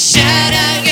We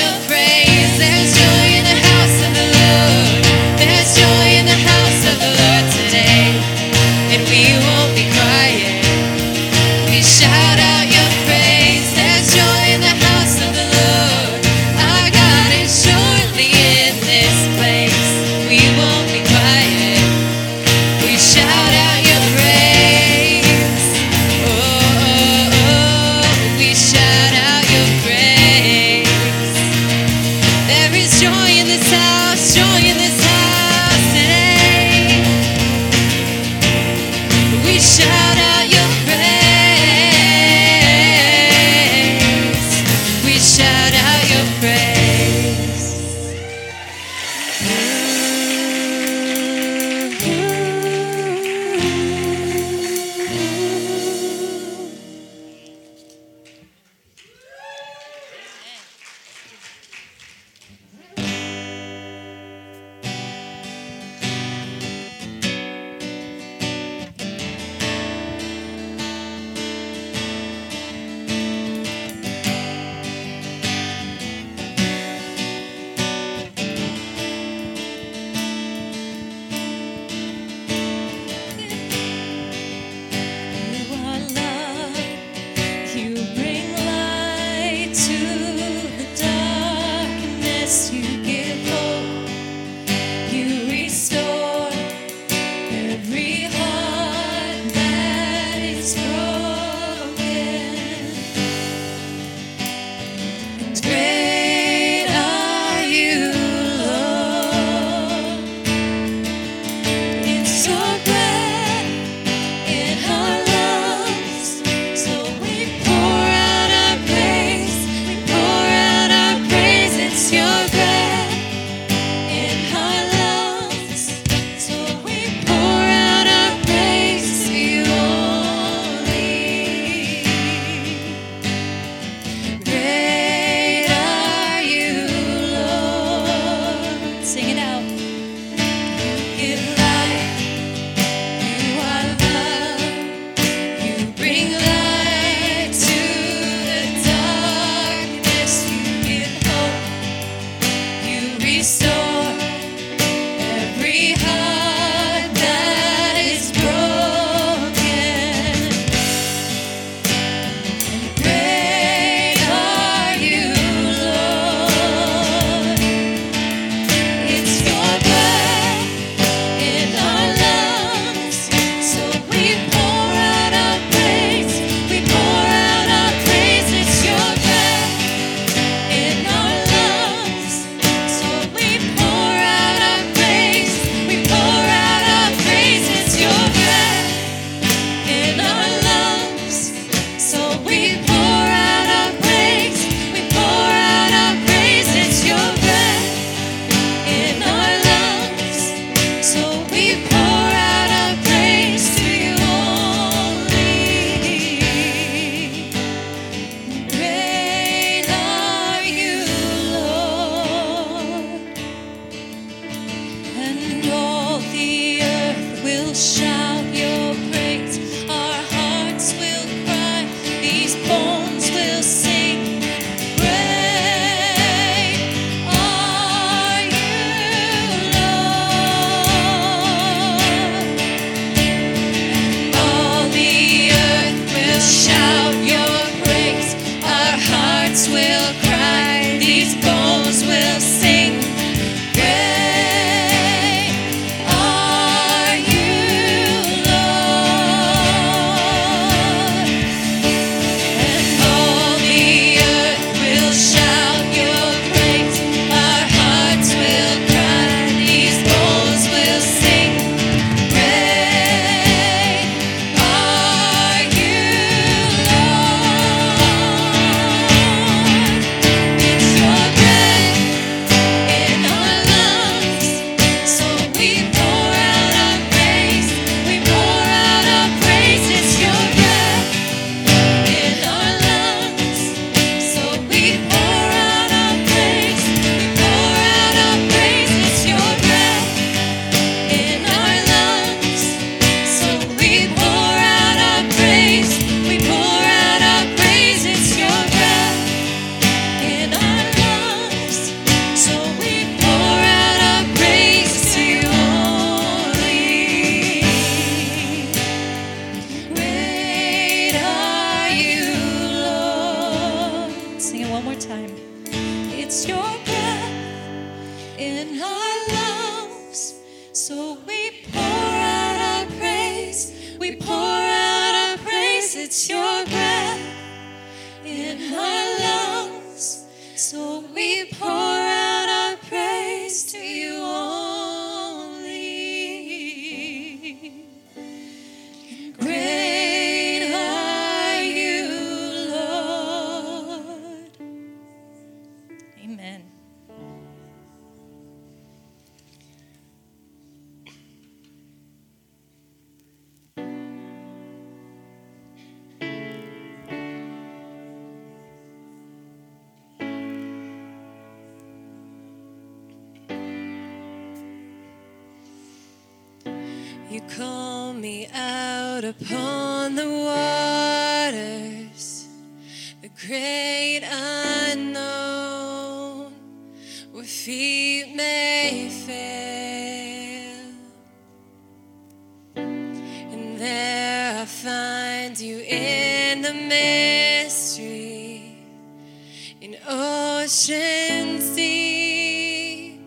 in ocean sea,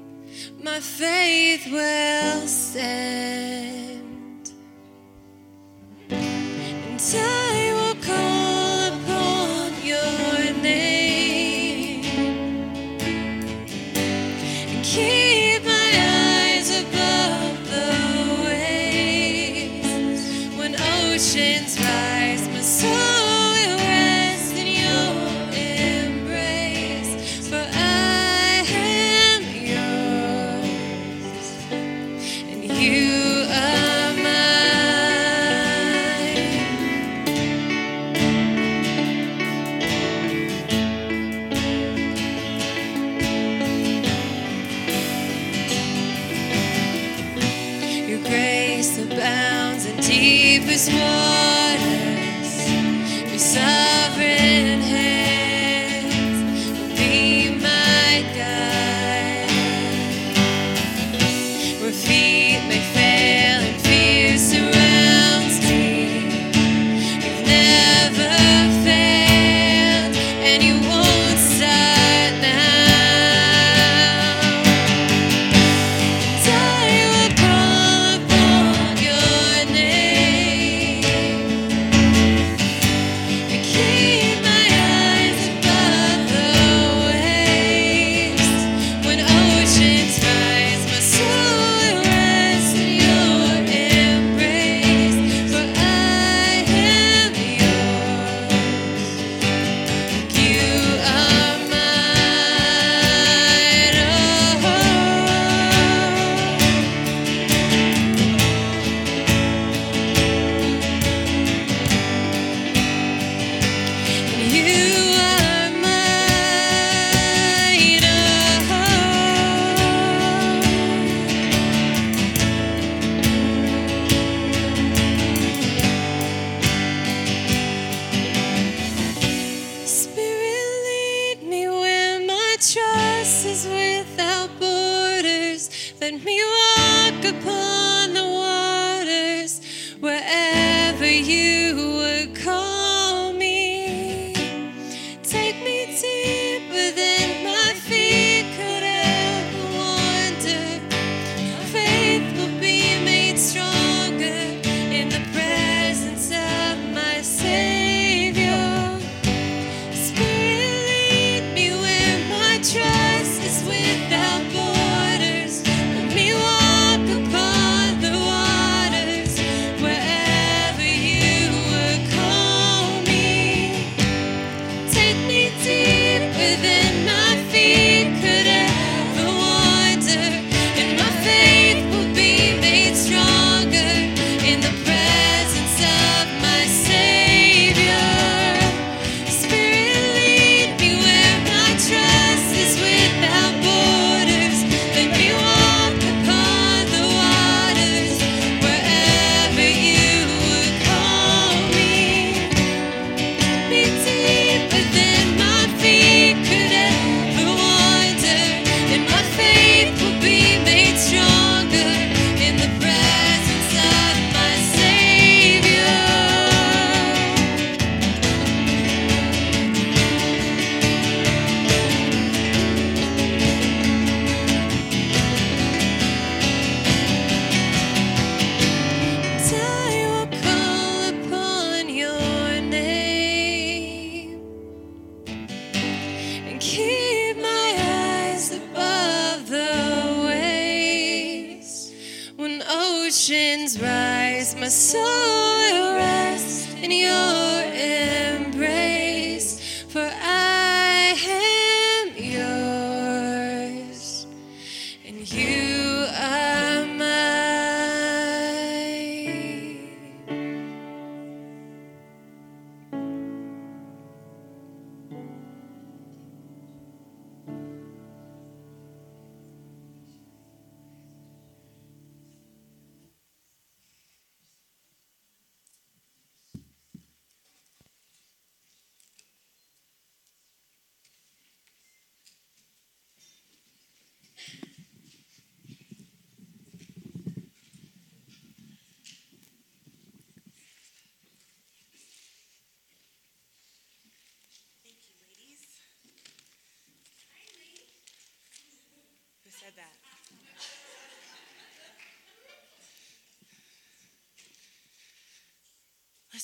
my faith will stand.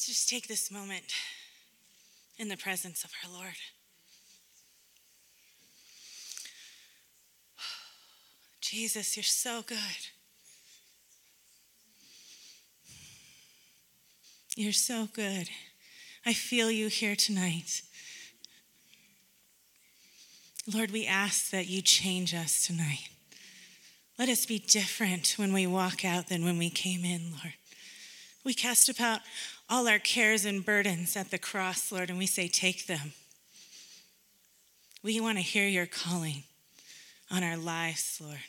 Just take this moment in the presence of our Lord. Jesus, you're so good. You're so good. I feel you here tonight. Lord, we ask that you change us tonight. Let us be different when we walk out than when we came in, Lord. We cast about all our cares and burdens at the cross, Lord, and we say, Take them. We want to hear your calling on our lives, Lord.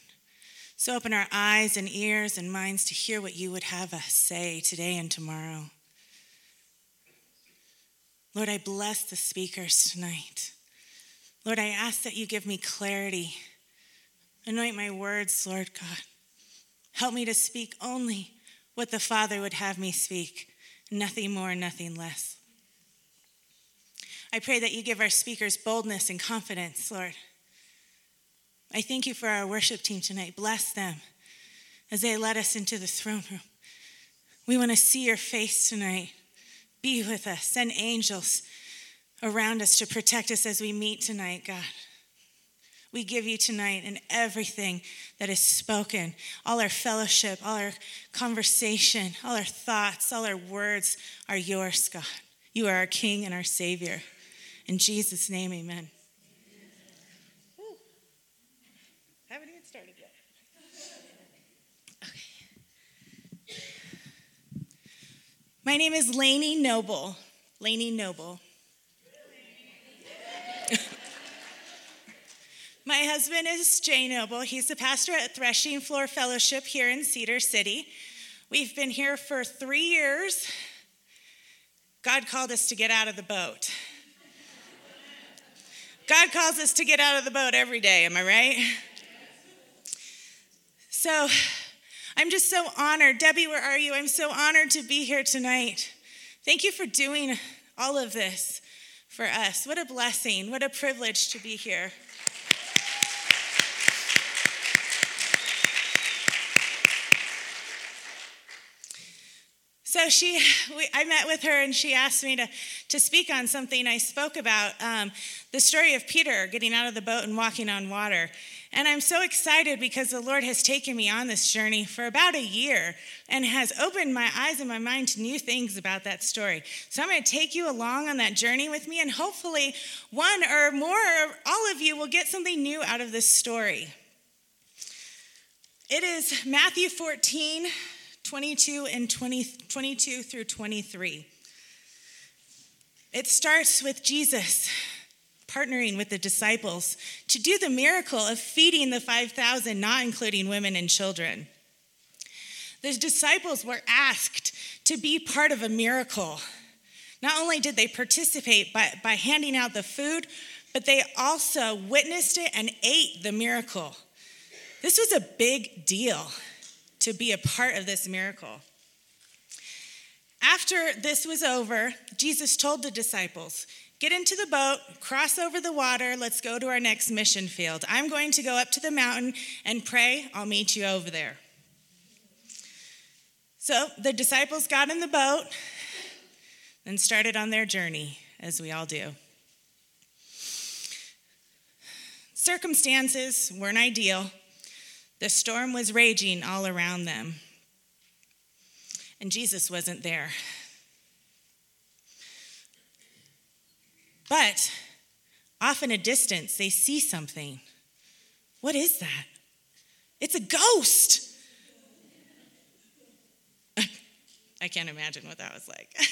So open our eyes and ears and minds to hear what you would have us say today and tomorrow. Lord, I bless the speakers tonight. Lord, I ask that you give me clarity. Anoint my words, Lord God. Help me to speak only what the Father would have me speak, nothing more, nothing less. I pray that you give our speakers boldness and confidence, Lord. I thank you for our worship team tonight. Bless them as they let us into the throne room. We want to see your face tonight. Be with us. Send angels around us to protect us as we meet tonight, God. We give you tonight and everything that is spoken, all our fellowship, all our conversation, all our thoughts, all our words are yours, God. You are our King and our Savior. In Jesus' name, amen. Okay. My name is Lainey Noble. Lainey Noble. My husband is Jay Noble. He's the pastor at Threshing Floor Fellowship here in Cedar City. We've been here for three years. God called us to get out of the boat. God calls us to get out of the boat every day, am I right? So, I'm just so honored. Debbie, where are you? I'm so honored to be here tonight. Thank you for doing all of this for us. What a blessing. What a privilege to be here. So she, we, I met with her and she asked me to, to speak on something I spoke about um, the story of Peter getting out of the boat and walking on water. And I'm so excited because the Lord has taken me on this journey for about a year and has opened my eyes and my mind to new things about that story. So I'm going to take you along on that journey with me, and hopefully, one or more, or all of you will get something new out of this story. It is Matthew 14, 22 and 20, 22 through 23. It starts with Jesus partnering with the disciples to do the miracle of feeding the 5,000, not including women and children. The disciples were asked to be part of a miracle. Not only did they participate by, by handing out the food, but they also witnessed it and ate the miracle. This was a big deal to be a part of this miracle. After this was over, Jesus told the disciples, Get into the boat, cross over the water, let's go to our next mission field. I'm going to go up to the mountain and pray. I'll meet you over there. So the disciples got in the boat and started on their journey, as we all do. Circumstances weren't ideal. The storm was raging all around them, and Jesus wasn't there. But off in a distance, they see something. What is that? It's a ghost. I can't imagine what that was like.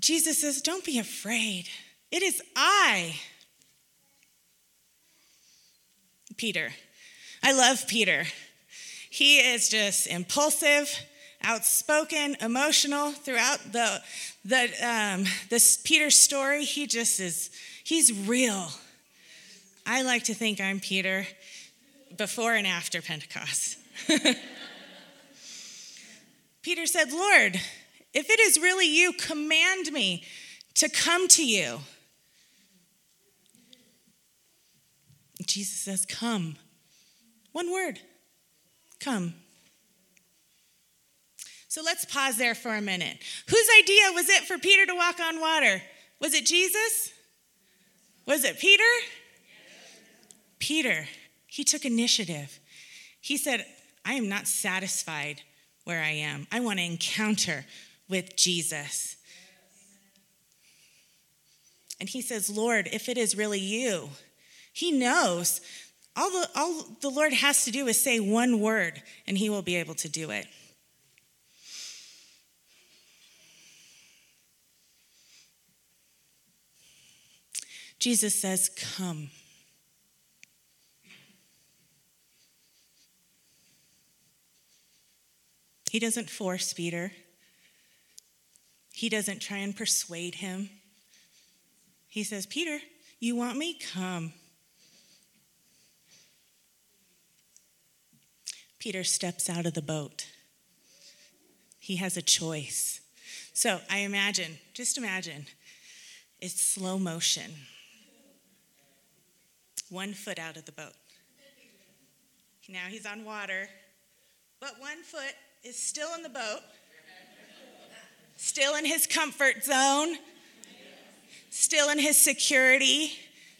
Jesus says, Don't be afraid. It is I. Peter. I love Peter. He is just impulsive outspoken, emotional throughout the, the um, this Peter story. He just is, he's real. I like to think I'm Peter before and after Pentecost. Peter said, Lord, if it is really you, command me to come to you. Jesus says, Come. One word, come. So let's pause there for a minute. Whose idea was it for Peter to walk on water? Was it Jesus? Was it Peter? Peter, he took initiative. He said, I am not satisfied where I am. I want to encounter with Jesus. And he says, Lord, if it is really you, he knows all the, all the Lord has to do is say one word, and he will be able to do it. Jesus says, Come. He doesn't force Peter. He doesn't try and persuade him. He says, Peter, you want me? Come. Peter steps out of the boat. He has a choice. So I imagine, just imagine, it's slow motion. One foot out of the boat. Now he's on water, but one foot is still in the boat, still in his comfort zone, still in his security,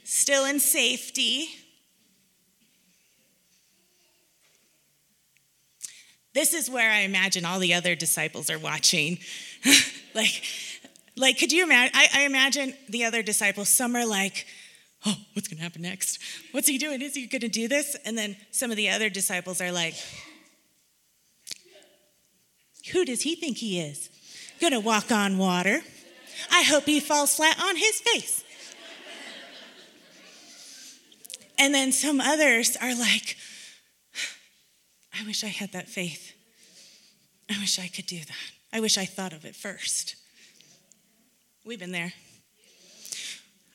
still in safety. This is where I imagine all the other disciples are watching. like, like, could you imagine? I, I, imagine the other disciples, some are like, oh, what's going to happen next? What's he doing? Is he going to do this? And then some of the other disciples are like, who does he think he is? Going to walk on water. I hope he falls flat on his face. And then some others are like, I wish I had that faith. I wish I could do that. I wish I thought of it first. We've been there.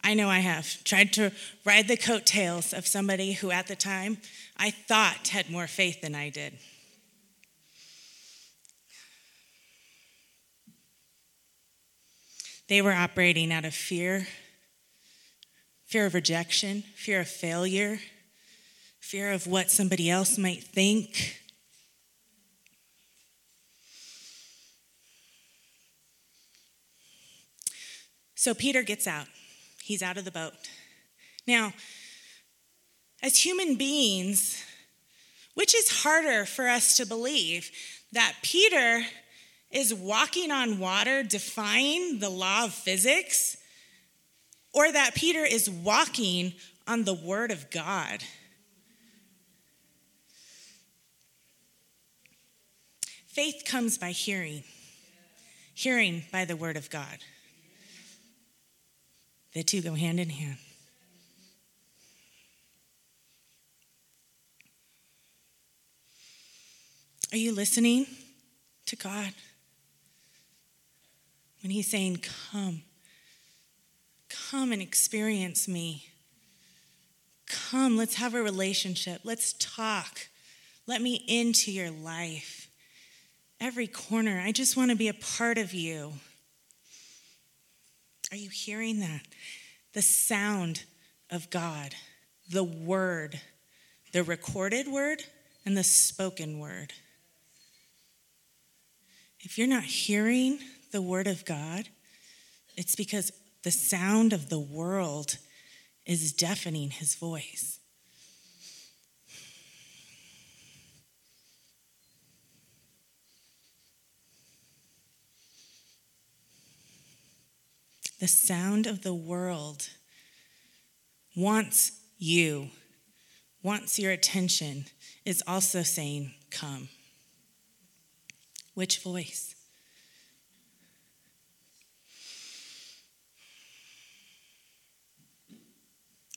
I know I have. Tried to ride the coattails of somebody who at the time I thought had more faith than I did. They were operating out of fear fear of rejection, fear of failure, fear of what somebody else might think. So Peter gets out. He's out of the boat. Now, as human beings, which is harder for us to believe that Peter is walking on water defying the law of physics, or that Peter is walking on the word of God? Faith comes by hearing, hearing by the word of God. The two go hand in hand. Are you listening to God? When He's saying, Come, come and experience me. Come, let's have a relationship. Let's talk. Let me into your life every corner. I just want to be a part of you. Are you hearing that? The sound of God, the word, the recorded word, and the spoken word. If you're not hearing the word of God, it's because the sound of the world is deafening his voice. The sound of the world wants you, wants your attention, is also saying, Come. Which voice?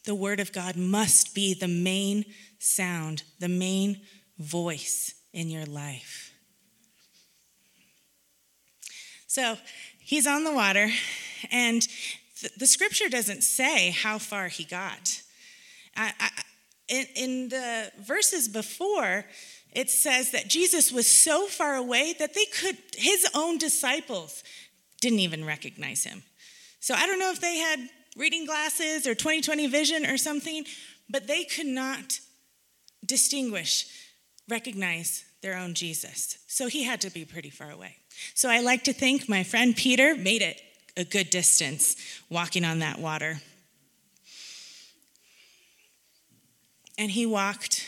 The Word of God must be the main sound, the main voice in your life. So he's on the water and th- the scripture doesn't say how far he got. I, I, in, in the verses before, it says that Jesus was so far away that they could, his own disciples didn't even recognize him. So I don't know if they had reading glasses or 2020 vision or something, but they could not distinguish, recognize their own Jesus. So he had to be pretty far away. So I like to think my friend Peter made it a good distance walking on that water. And he walked,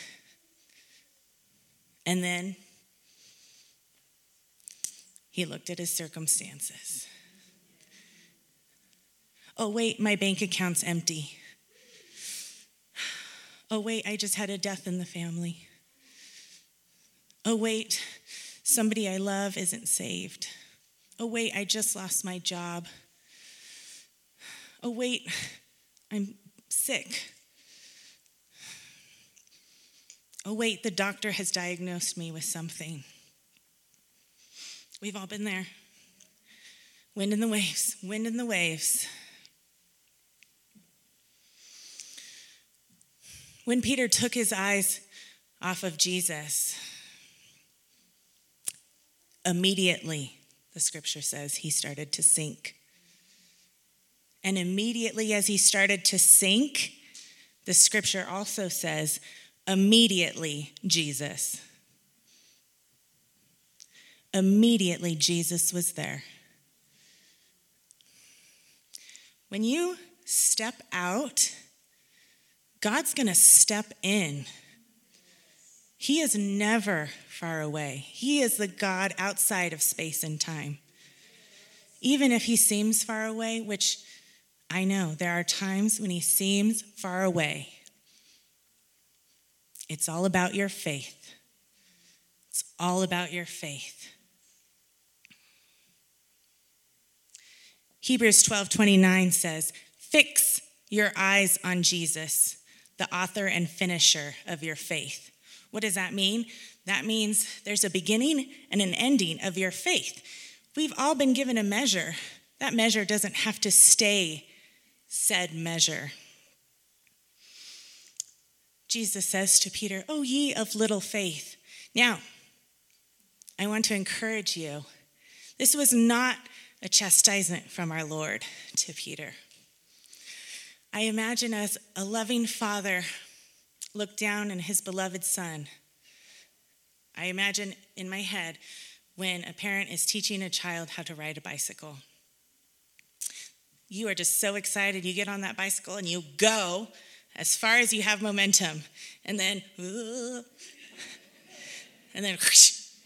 and then he looked at his circumstances. Oh, wait, my bank account's empty. Oh, wait, I just had a death in the family. Oh, wait, somebody I love isn't saved. Oh, wait, I just lost my job. Oh, wait, I'm sick. Oh, wait, the doctor has diagnosed me with something. We've all been there. Wind in the waves, wind in the waves. When Peter took his eyes off of Jesus, immediately, the scripture says, he started to sink. And immediately as he started to sink, the scripture also says, immediately Jesus. Immediately Jesus was there. When you step out, God's going to step in. He is never far away. He is the God outside of space and time. Even if he seems far away, which I know there are times when he seems far away. It's all about your faith. It's all about your faith. Hebrews 12 29 says, Fix your eyes on Jesus, the author and finisher of your faith. What does that mean? That means there's a beginning and an ending of your faith. We've all been given a measure. That measure doesn't have to stay said measure. Jesus says to Peter, Oh, ye of little faith. Now, I want to encourage you. This was not a chastisement from our Lord to Peter. I imagine as a loving father looked down on his beloved son. I imagine in my head when a parent is teaching a child how to ride a bicycle. You are just so excited. You get on that bicycle and you go as far as you have momentum, and then, and then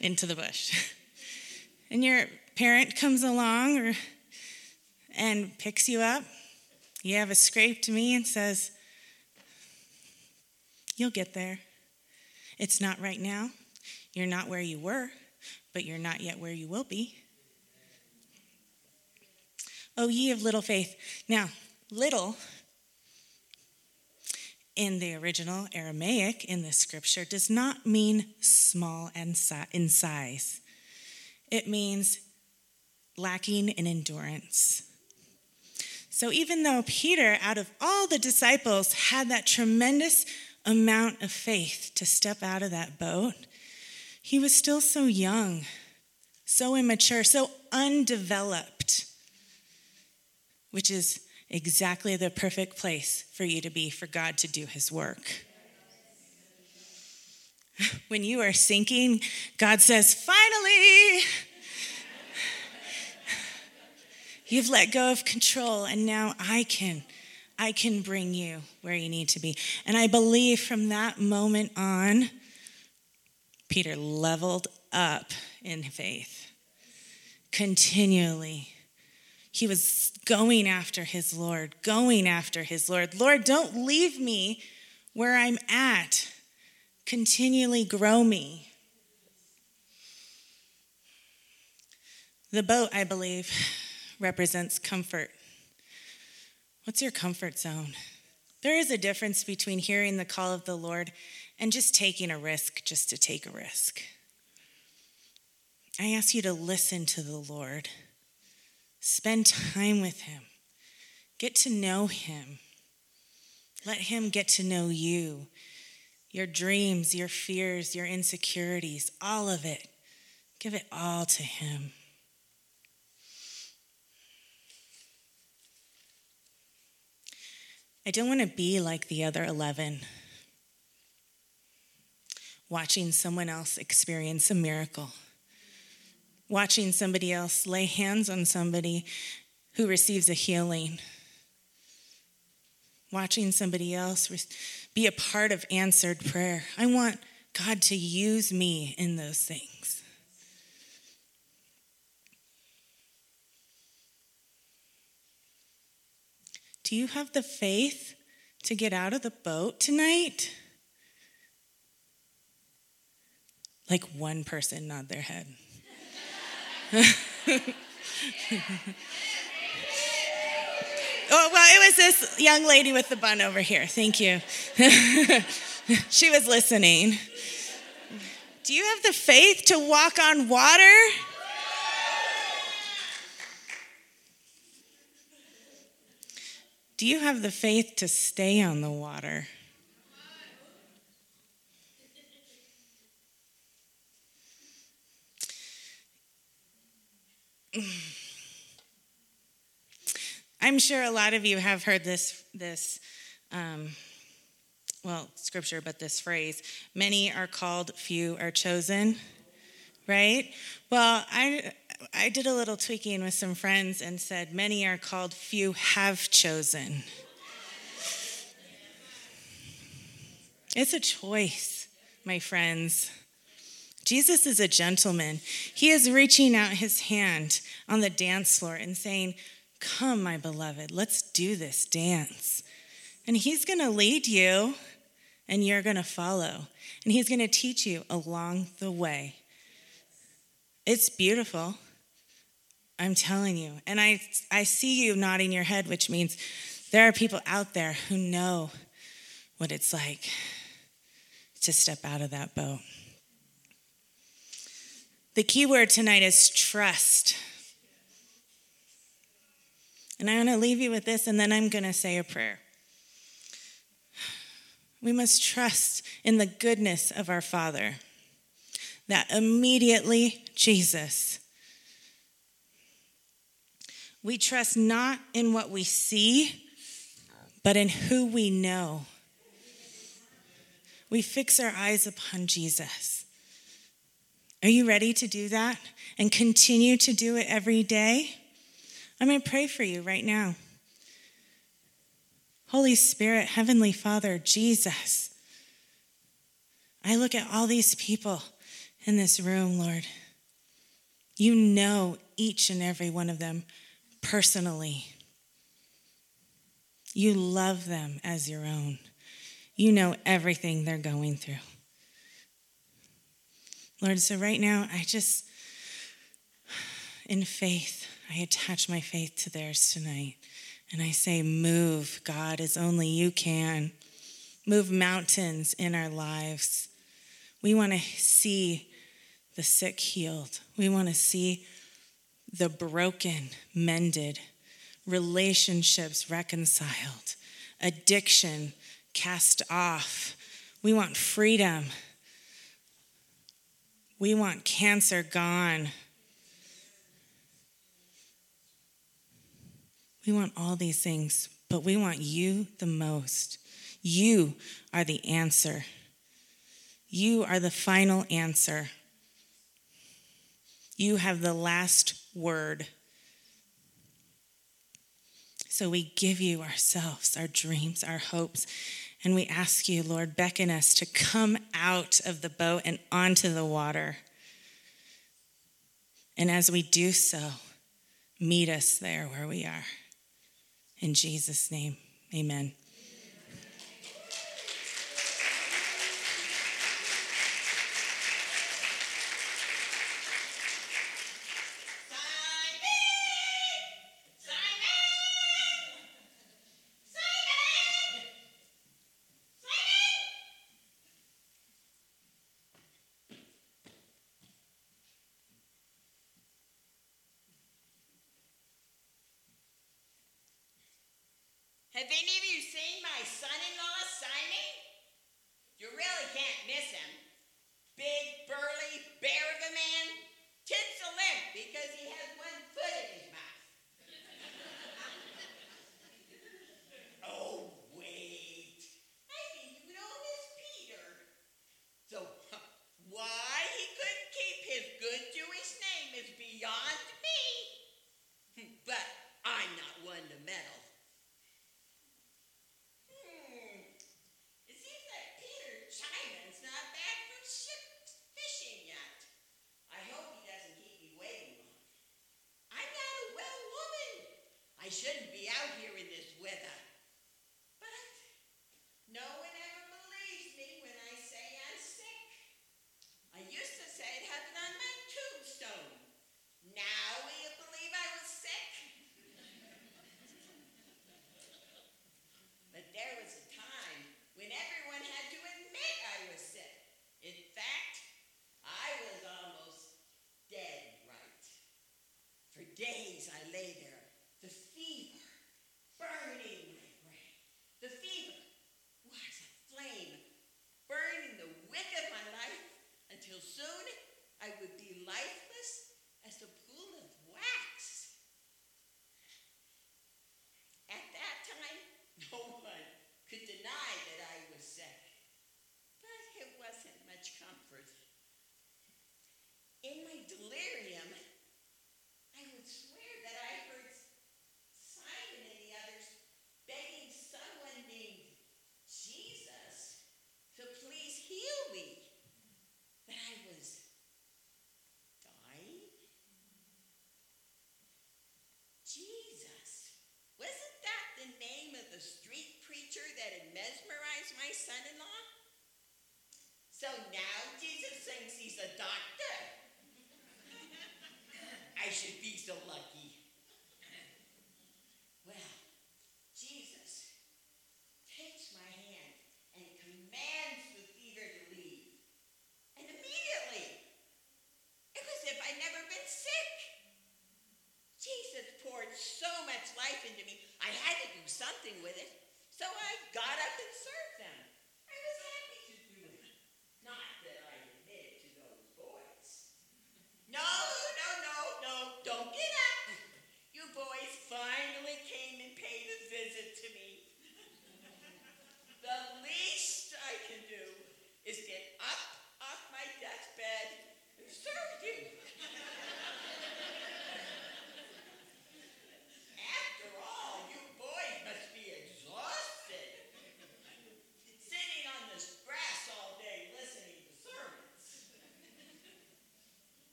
into the bush. And your parent comes along or, and picks you up. You have a scraped knee and says, You'll get there. It's not right now. You're not where you were, but you're not yet where you will be. Oh, ye of little faith. Now, little in the original Aramaic in this scripture does not mean small in size. It means lacking in endurance. So even though Peter, out of all the disciples, had that tremendous amount of faith to step out of that boat, he was still so young, so immature, so undeveloped, which is exactly the perfect place for you to be for God to do his work. When you are sinking, God says, finally, you've let go of control, and now I can. I can bring you where you need to be. And I believe from that moment on, Peter leveled up in faith continually he was going after his Lord, going after his Lord. Lord, don't leave me where I'm at. Continually grow me. The boat, I believe, represents comfort. What's your comfort zone? There is a difference between hearing the call of the Lord and just taking a risk just to take a risk. I ask you to listen to the Lord. Spend time with Him. Get to know Him. Let Him get to know you, your dreams, your fears, your insecurities, all of it. Give it all to Him. I don't want to be like the other 11. watching someone else experience a miracle, watching somebody else lay hands on somebody who receives a healing, watching somebody else be a part of answered prayer. I want God to use me in those things. Do you have the faith to get out of the boat tonight? Like one person nod their head. Oh, well, it was this young lady with the bun over here. Thank you. she was listening. Do you have the faith to walk on water? Do you have the faith to stay on the water? I'm sure a lot of you have heard this, this um, well, scripture, but this phrase many are called, few are chosen, right? Well, I, I did a little tweaking with some friends and said, many are called, few have chosen. It's a choice, my friends. Jesus is a gentleman. He is reaching out his hand on the dance floor and saying, Come, my beloved, let's do this dance. And He's going to lead you, and you're going to follow. And He's going to teach you along the way. It's beautiful. I'm telling you. And I, I see you nodding your head, which means there are people out there who know what it's like to step out of that boat. The key word tonight is trust. And I'm going to leave you with this, and then I'm going to say a prayer. We must trust in the goodness of our Father, that immediately Jesus. We trust not in what we see, but in who we know. We fix our eyes upon Jesus. Are you ready to do that and continue to do it every day? I'm going to pray for you right now. Holy Spirit, Heavenly Father, Jesus, I look at all these people in this room, Lord. You know each and every one of them personally. You love them as your own. You know everything they're going through. Lord, so right now, I just, in faith, I attach my faith to theirs tonight. And I say, Move, God, as only you can. Move mountains in our lives. We want to see the sick healed. We want to see the broken mended, relationships reconciled, addiction cast off. We want freedom. We want cancer gone. We want all these things, but we want you the most. You are the answer. You are the final answer. You have the last word. So we give you ourselves, our dreams, our hopes, and we ask you, Lord, beckon us to come out of the boat and onto the water. And as we do so, meet us there where we are. In Jesus' name, amen.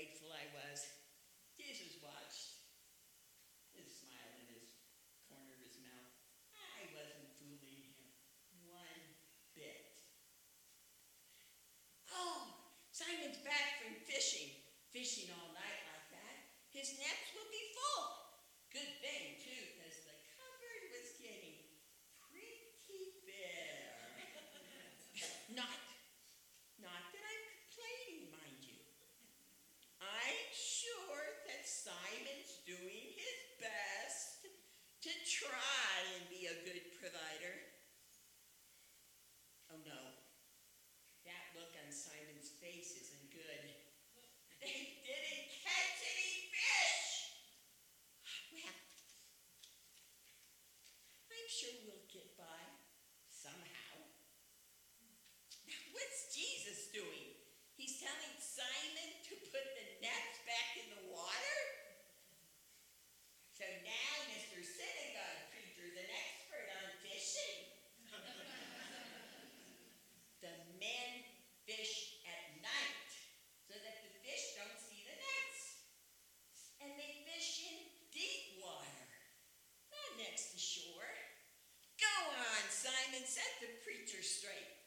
Grateful I was. Jesus watched. His smile in his corner of his mouth. I wasn't fooling him one bit. Oh, Simon's back from fishing. Fishing all night like that. His nets will be full. Good thing, too, because the cupboard was getting pretty bare. not, not that I'm complaining, mind you. I'm sure that Simon's doing his best to try and be a good provider. Oh no, that look on Simon's face isn't good. They didn't catch any fish. Well, I'm sure we'll get by somehow. Now, what's Jesus doing? He's telling Simon to put the nets back in the water? So now Mr. Synagogue Preacher's an expert on fishing. the men fish at night so that the fish don't see the nets. And they fish in deep water, not next to shore. Go on, Simon, set the preacher straight.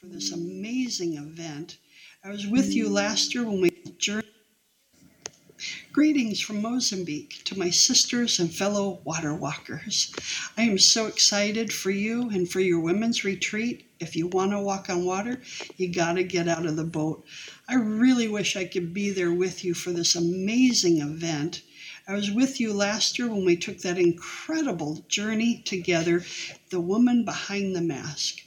For this amazing event. I was with you last year when we journeyed. Greetings from Mozambique to my sisters and fellow water walkers. I am so excited for you and for your women's retreat. If you want to walk on water, you got to get out of the boat. I really wish I could be there with you for this amazing event. I was with you last year when we took that incredible journey together, The Woman Behind the Mask,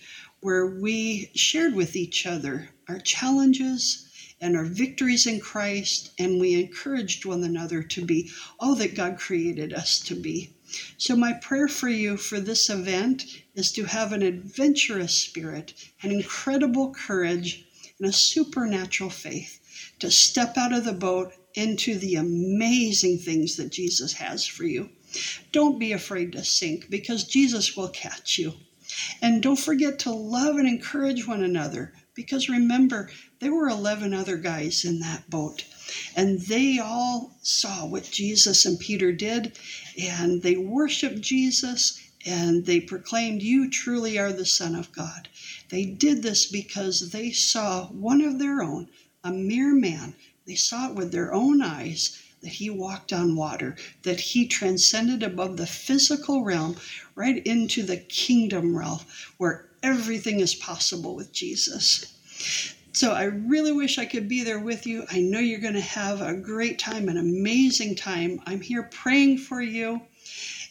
where we shared with each other our challenges and our victories in Christ, and we encouraged one another to be all that God created us to be. So, my prayer for you for this event is to have an adventurous spirit, an incredible courage, and a supernatural faith to step out of the boat into the amazing things that Jesus has for you. Don't be afraid to sink because Jesus will catch you. And don't forget to love and encourage one another because remember, there were 11 other guys in that boat and they all saw what Jesus and Peter did and they worshiped Jesus and they proclaimed, You truly are the Son of God. They did this because they saw one of their own, a mere man, they saw it with their own eyes that he walked on water, that he transcended above the physical realm right into the kingdom realm where everything is possible with Jesus. So I really wish I could be there with you. I know you're going to have a great time, an amazing time. I'm here praying for you.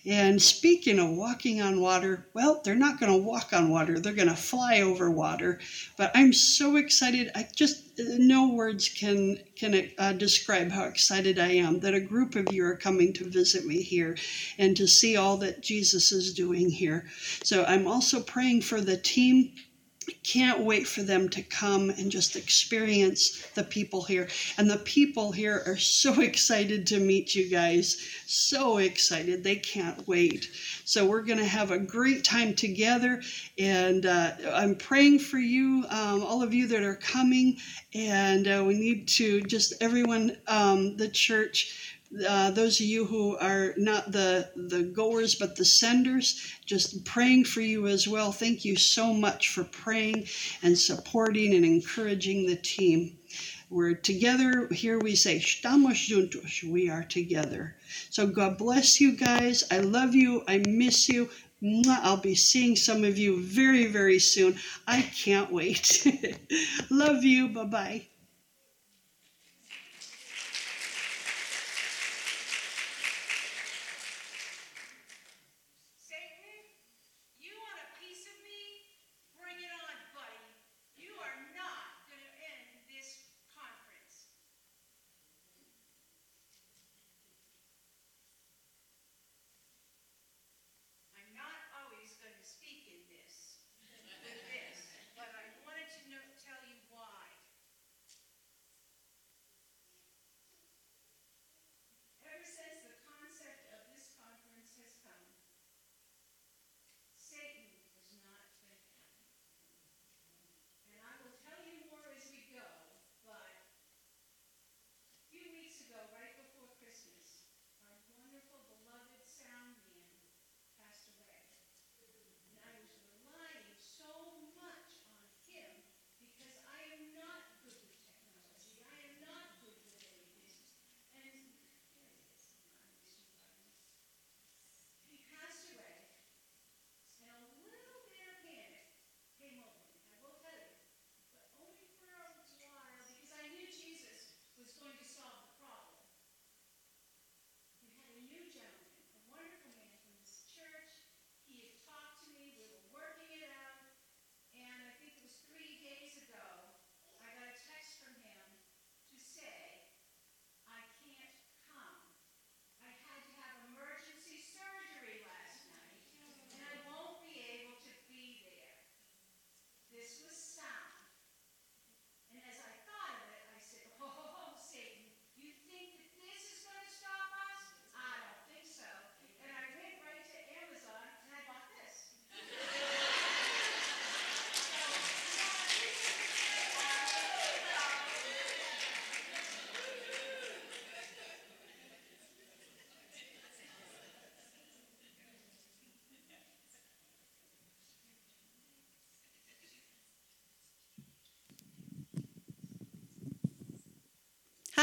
And speaking of walking on water, well, they're not going to walk on water, they're going to fly over water. But I'm so excited. I just, no words can, can uh, describe how excited I am that a group of you are coming to visit me here and to see all that Jesus is doing here. So I'm also praying for the team can't wait for them to come and just experience the people here. And the people here are so excited to meet you guys. So excited. They can't wait. So we're going to have a great time together. And uh, I'm praying for you, um, all of you that are coming. And uh, we need to just everyone, um, the church, uh, those of you who are not the, the goers but the senders, just praying for you as well. Thank you so much for praying and supporting and encouraging the team. We're together. Here we say, estamos juntos. We are together. So God bless you guys. I love you. I miss you. I'll be seeing some of you very, very soon. I can't wait. love you. Bye bye.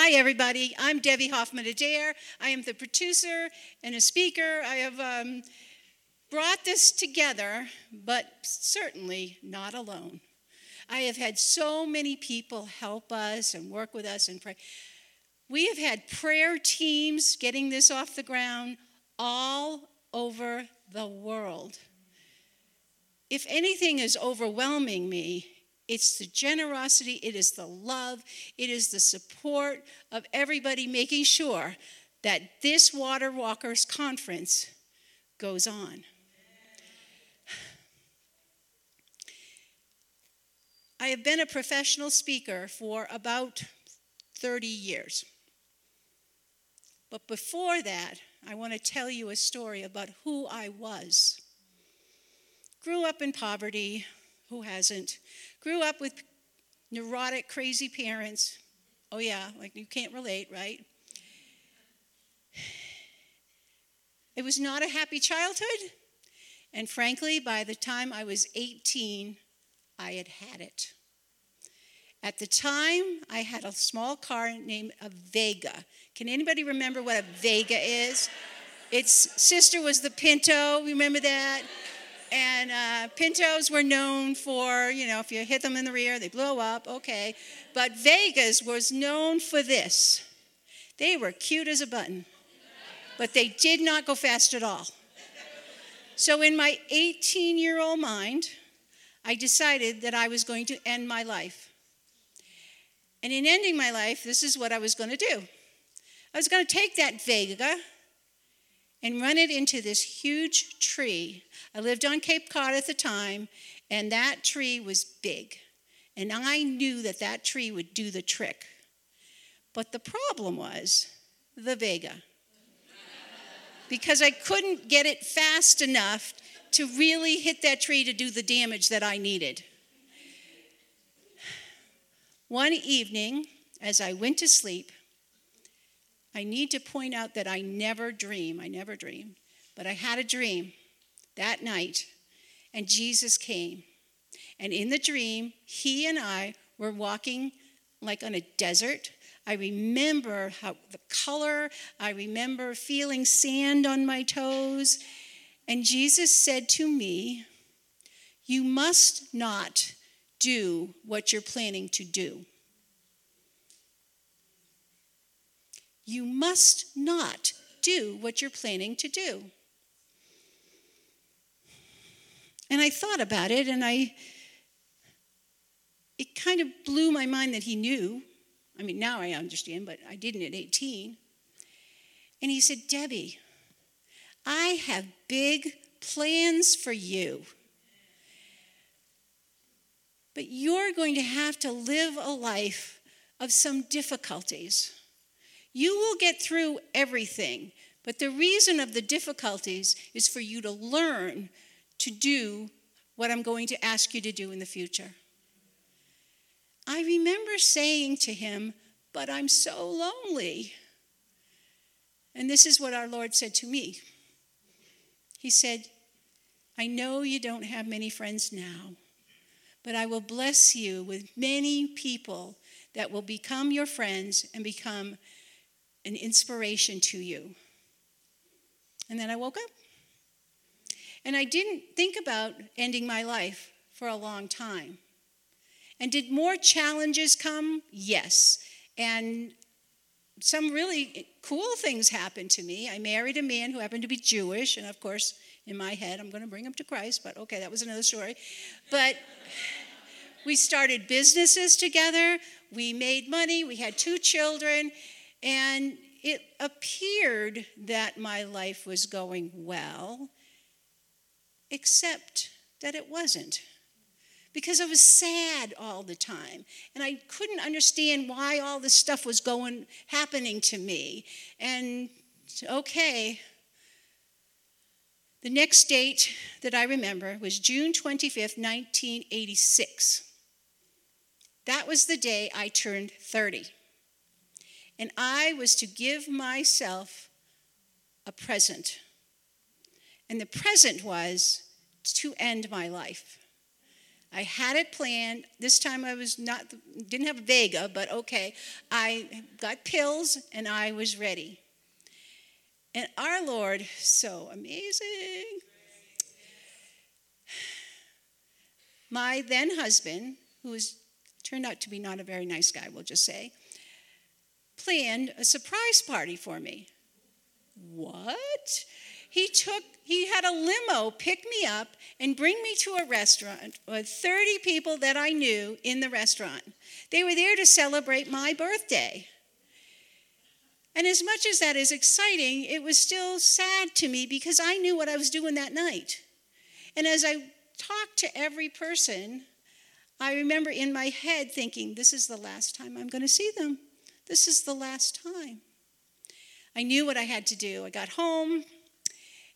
Hi, everybody. I'm Debbie Hoffman Adair. I am the producer and a speaker. I have um, brought this together, but certainly not alone. I have had so many people help us and work with us and pray. We have had prayer teams getting this off the ground all over the world. If anything is overwhelming me, it's the generosity, it is the love, it is the support of everybody making sure that this Water Walkers Conference goes on. I have been a professional speaker for about 30 years. But before that, I want to tell you a story about who I was. Grew up in poverty, who hasn't? Grew up with neurotic, crazy parents. Oh, yeah, like you can't relate, right? It was not a happy childhood. And frankly, by the time I was 18, I had had it. At the time, I had a small car named a Vega. Can anybody remember what a Vega is? Its sister was the Pinto. Remember that? And uh, Pintos were known for, you know, if you hit them in the rear, they blow up, okay. But Vegas was known for this. They were cute as a button, but they did not go fast at all. So, in my 18 year old mind, I decided that I was going to end my life. And in ending my life, this is what I was going to do I was going to take that Vega and run it into this huge tree. I lived on Cape Cod at the time, and that tree was big. And I knew that that tree would do the trick. But the problem was the Vega. because I couldn't get it fast enough to really hit that tree to do the damage that I needed. One evening, as I went to sleep, I need to point out that I never dream. I never dream. But I had a dream that night, and Jesus came. And in the dream, he and I were walking like on a desert. I remember how the color, I remember feeling sand on my toes. And Jesus said to me, You must not do what you're planning to do. You must not do what you're planning to do. And I thought about it and I it kind of blew my mind that he knew. I mean, now I understand, but I didn't at 18. And he said, Debbie, I have big plans for you. But you're going to have to live a life of some difficulties. You will get through everything, but the reason of the difficulties is for you to learn to do what I'm going to ask you to do in the future. I remember saying to him, But I'm so lonely. And this is what our Lord said to me He said, I know you don't have many friends now, but I will bless you with many people that will become your friends and become an inspiration to you. And then I woke up. And I didn't think about ending my life for a long time. And did more challenges come? Yes. And some really cool things happened to me. I married a man who happened to be Jewish, and of course, in my head, I'm going to bring him to Christ, but okay, that was another story. But we started businesses together, we made money, we had two children, and it appeared that my life was going well, except that it wasn't. Because I was sad all the time, and I couldn't understand why all this stuff was going happening to me. And okay, the next date that I remember was June 25th, 1986. That was the day I turned 30 and I was to give myself a present. And the present was to end my life. I had it planned. This time I was not, didn't have Vega, but okay. I got pills and I was ready. And our Lord, so amazing. My then husband, who was turned out to be not a very nice guy, we'll just say, planned a surprise party for me. What? He took, he had a limo pick me up and bring me to a restaurant with 30 people that I knew in the restaurant. They were there to celebrate my birthday. And as much as that is exciting, it was still sad to me because I knew what I was doing that night. And as I talked to every person, I remember in my head thinking, this is the last time I'm going to see them. This is the last time. I knew what I had to do. I got home,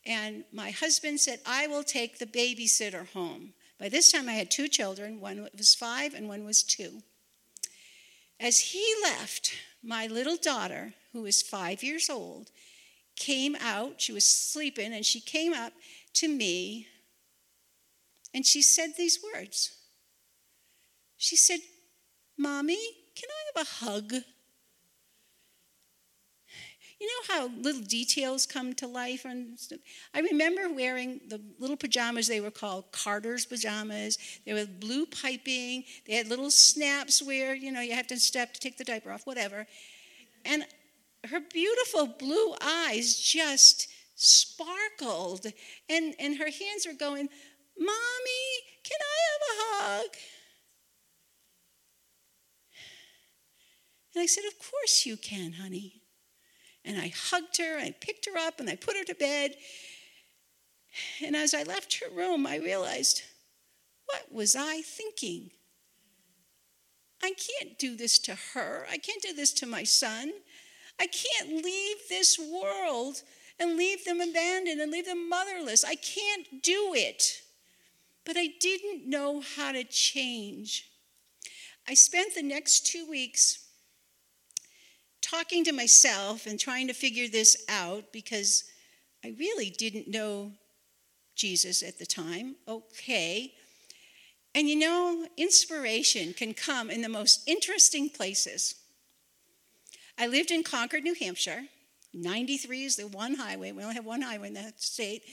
and my husband said, I will take the babysitter home. By this time, I had two children one was five and one was two. As he left, my little daughter, who was five years old, came out. She was sleeping, and she came up to me and she said these words. She said, Mommy, can I have a hug? You know how little details come to life? And I remember wearing the little pajamas, they were called Carter's pajamas. They were blue piping. They had little snaps where, you know, you have to step to take the diaper off, whatever. And her beautiful blue eyes just sparkled. And, and her hands were going, Mommy, can I have a hug? And I said, Of course you can, honey. And I hugged her, I picked her up, and I put her to bed. And as I left her room, I realized, what was I thinking? I can't do this to her. I can't do this to my son. I can't leave this world and leave them abandoned and leave them motherless. I can't do it. But I didn't know how to change. I spent the next two weeks talking to myself and trying to figure this out because I really didn't know Jesus at the time. Okay. And you know, inspiration can come in the most interesting places. I lived in Concord, New Hampshire. 93 is the one highway. We only have one highway in that state.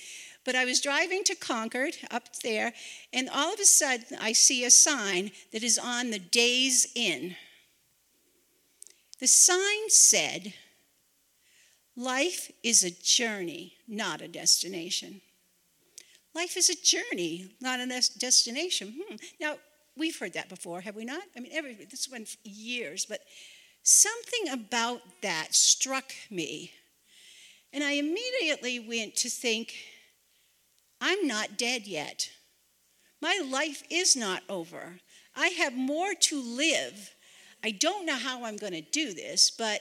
But I was driving to Concord up there, and all of a sudden I see a sign that is on the Days Inn. The sign said, Life is a journey, not a destination. Life is a journey, not a destination. Hmm. Now, we've heard that before, have we not? I mean, every, this went years, but something about that struck me. And I immediately went to think, I'm not dead yet. My life is not over. I have more to live I don't know how I'm going to do this, but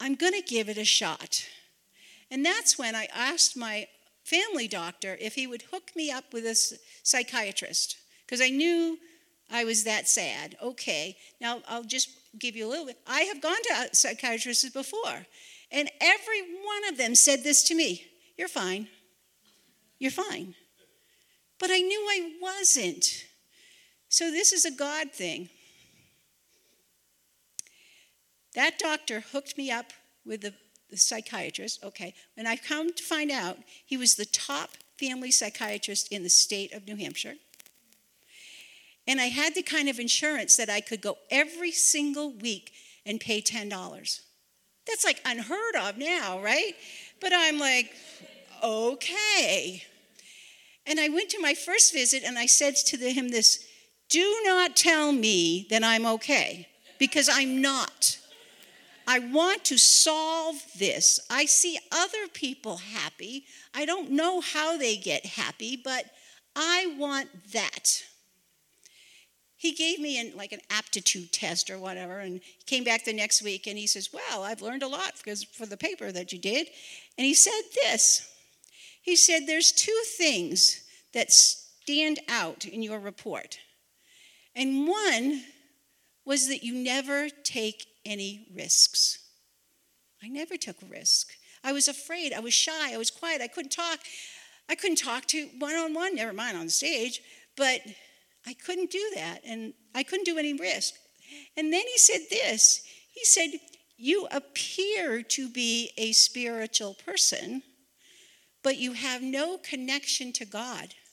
I'm going to give it a shot. And that's when I asked my family doctor if he would hook me up with a psychiatrist, because I knew I was that sad. Okay, now I'll just give you a little bit. I have gone to psychiatrists before, and every one of them said this to me You're fine. You're fine. But I knew I wasn't. So this is a God thing. That doctor hooked me up with the, the psychiatrist, okay, and I come to find out he was the top family psychiatrist in the state of New Hampshire. And I had the kind of insurance that I could go every single week and pay $10. That's like unheard of now, right? But I'm like, okay. And I went to my first visit and I said to him this do not tell me that I'm okay, because I'm not. I want to solve this. I see other people happy. I don't know how they get happy, but I want that. He gave me an, like an aptitude test or whatever, and came back the next week and he says, Well, I've learned a lot because for the paper that you did. And he said this He said, There's two things that stand out in your report. And one was that you never take any risks. I never took risk. I was afraid. I was shy. I was quiet. I couldn't talk. I couldn't talk to one on one, never mind on stage, but I couldn't do that, and I couldn't do any risk. And then he said this He said, You appear to be a spiritual person, but you have no connection to God.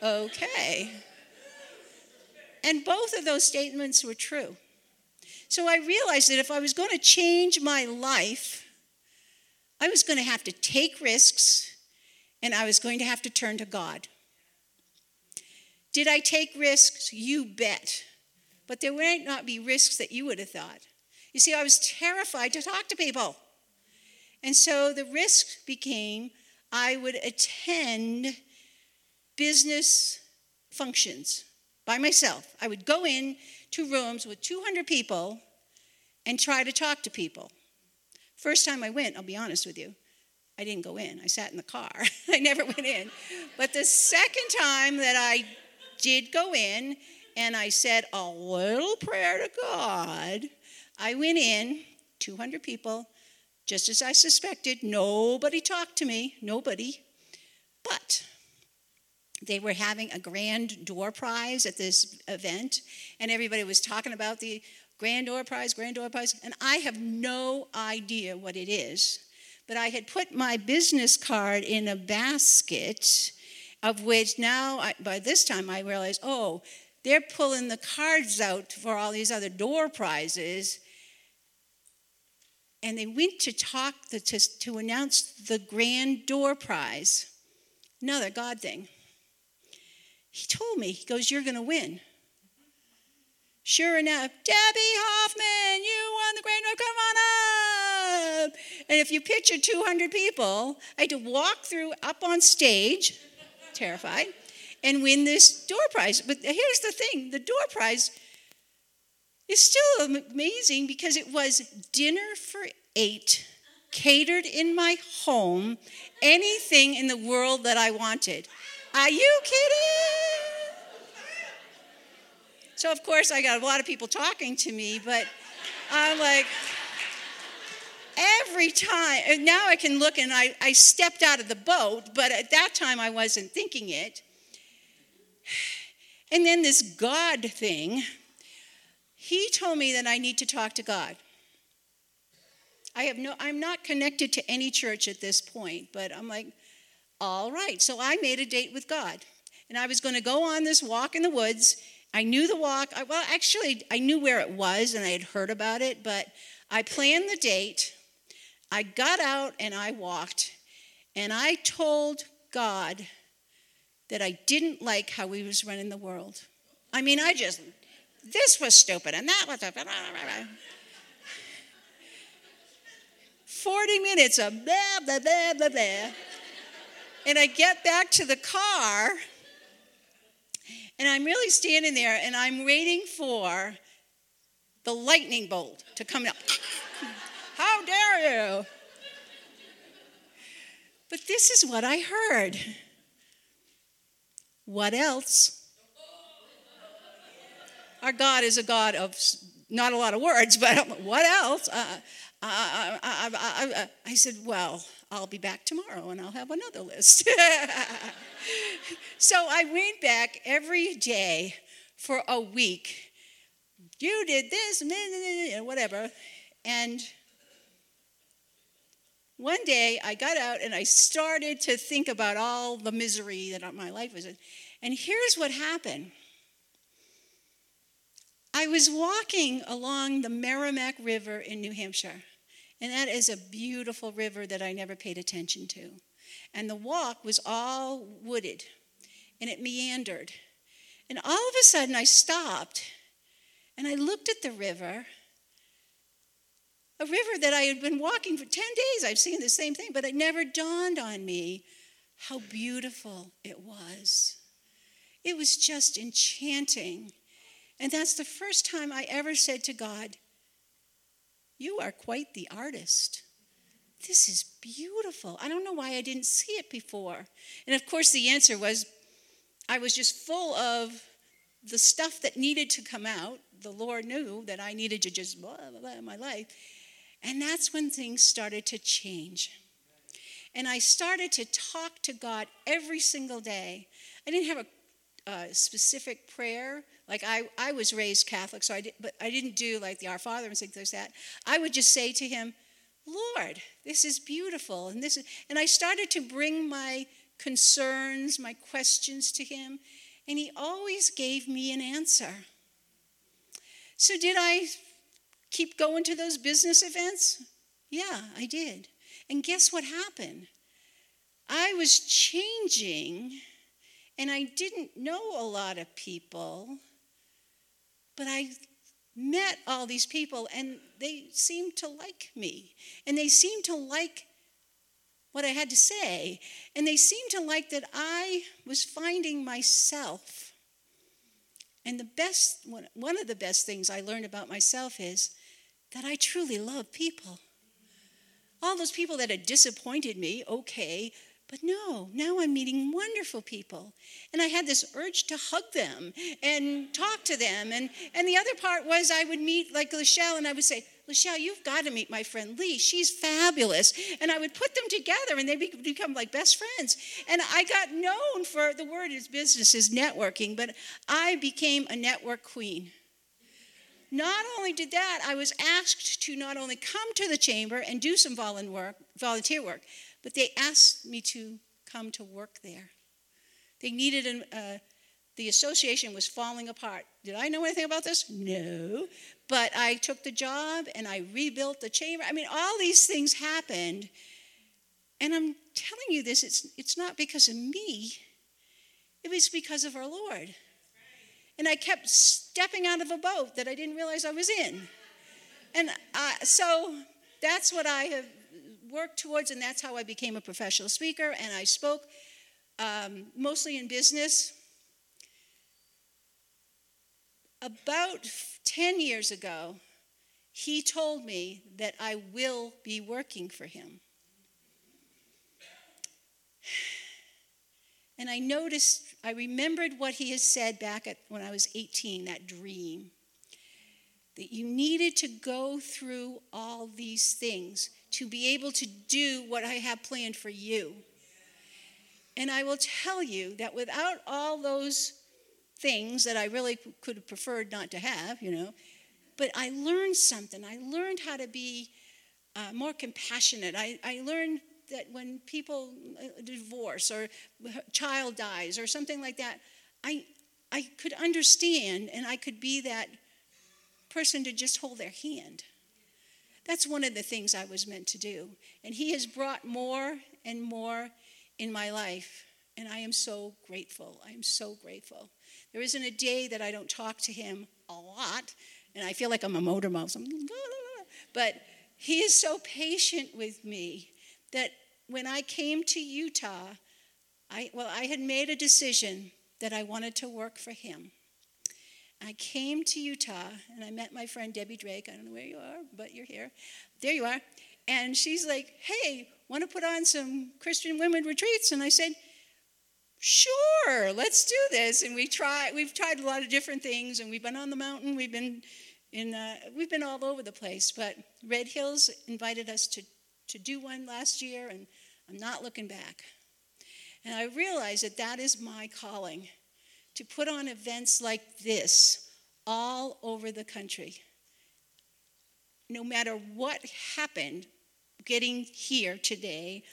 Okay. And both of those statements were true. So I realized that if I was going to change my life, I was going to have to take risks and I was going to have to turn to God. Did I take risks? You bet. But there might not be risks that you would have thought. You see, I was terrified to talk to people. And so the risk became I would attend business functions by myself. I would go in to rooms with 200 people and try to talk to people. First time I went, I'll be honest with you, I didn't go in. I sat in the car. I never went in. But the second time that I did go in and I said a little prayer to God, I went in, 200 people, just as I suspected. Nobody talked to me, nobody. But they were having a grand door prize at this event, and everybody was talking about the grand door prize, grand door prize, and I have no idea what it is. But I had put my business card in a basket, of which now, I, by this time, I realized, oh, they're pulling the cards out for all these other door prizes. And they went to talk, to, to announce the grand door prize. Another God thing. He told me, he goes, You're going to win. Sure enough, Debbie Hoffman, you won the Great North, come on up. And if you picture 200 people, I had to walk through up on stage, terrified, and win this door prize. But here's the thing the door prize is still amazing because it was dinner for eight, catered in my home, anything in the world that I wanted. Are you kidding? So, of course, I got a lot of people talking to me, but I'm like, every time, now I can look and I, I stepped out of the boat, but at that time I wasn't thinking it. And then this God thing, he told me that I need to talk to God. I have no, I'm not connected to any church at this point, but I'm like, all right. So I made a date with God. And I was going to go on this walk in the woods. I knew the walk. I, well, actually, I knew where it was and I had heard about it, but I planned the date. I got out and I walked. And I told God that I didn't like how he was running the world. I mean, I just, this was stupid and that was stupid. 40 minutes of blah, blah, blah, blah, blah. And I get back to the car, and I'm really standing there, and I'm waiting for the lightning bolt to come up. How dare you? But this is what I heard. What else? Our God is a God of not a lot of words, but what else? Uh, I, I, I, I, said, Well, I'll be back tomorrow and I'll have another list. so I went back every day for a week. You did this, whatever. And one day I got out and I started to think about all the misery that my life was in. And here's what happened I was walking along the Merrimack River in New Hampshire. And that is a beautiful river that I never paid attention to. And the walk was all wooded and it meandered. And all of a sudden I stopped and I looked at the river, a river that I had been walking for 10 days. I've seen the same thing, but it never dawned on me how beautiful it was. It was just enchanting. And that's the first time I ever said to God, you are quite the artist. This is beautiful. I don't know why I didn't see it before. And of course, the answer was I was just full of the stuff that needed to come out. The Lord knew that I needed to just blah, blah, blah in my life. And that's when things started to change. And I started to talk to God every single day. I didn't have a, a specific prayer. Like I, I was raised Catholic, so I did, but I didn't do like the Our Father and things like that. I would just say to him, Lord, this is beautiful. And this is, and I started to bring my concerns, my questions to him, and he always gave me an answer. So did I keep going to those business events? Yeah, I did. And guess what happened? I was changing and I didn't know a lot of people, but I met all these people and they seemed to like me. And they seemed to like what I had to say. And they seemed to like that I was finding myself. And the best, one of the best things I learned about myself is that I truly love people. All those people that had disappointed me, okay, but no, now I'm meeting wonderful people. And I had this urge to hug them and talk to them. And, and the other part was I would meet like Lachelle and I would say, Lachelle, you've got to meet my friend Lee. She's fabulous. And I would put them together and they become like best friends. And I got known for the word is business is networking, but I became a network queen. Not only did that, I was asked to not only come to the chamber and do some volunteer work, but they asked me to come to work there. They needed an, uh, the association was falling apart. Did I know anything about this? No. But I took the job and I rebuilt the chamber. I mean, all these things happened. And I'm telling you this, it's, it's not because of me, it was because of our Lord. And I kept stepping out of a boat that I didn't realize I was in. And uh, so that's what I have worked towards, and that's how I became a professional speaker. And I spoke um, mostly in business. About 10 years ago, he told me that I will be working for him. And I noticed, I remembered what he had said back at, when I was 18, that dream. That you needed to go through all these things to be able to do what I have planned for you. And I will tell you that without all those things that I really could have preferred not to have, you know, but I learned something. I learned how to be uh, more compassionate. I, I learned that when people uh, divorce or child dies or something like that, I, I could understand and I could be that person to just hold their hand. That's one of the things I was meant to do. And He has brought more and more in my life. And I am so grateful. I am so grateful. There isn't a day that I don't talk to Him a lot. And I feel like I'm a motor mouth. But He is so patient with me that when I came to Utah, I, well, I had made a decision that I wanted to work for him. I came to Utah and I met my friend Debbie Drake. I don't know where you are, but you're here. There you are. And she's like, hey, want to put on some Christian women retreats? And I said, sure, let's do this. And we try, we've tried a lot of different things and we've been on the mountain. We've been in, uh, we've been all over the place. But Red Hills invited us to to do one last year, and I'm not looking back. And I realize that that is my calling to put on events like this all over the country. No matter what happened getting here today,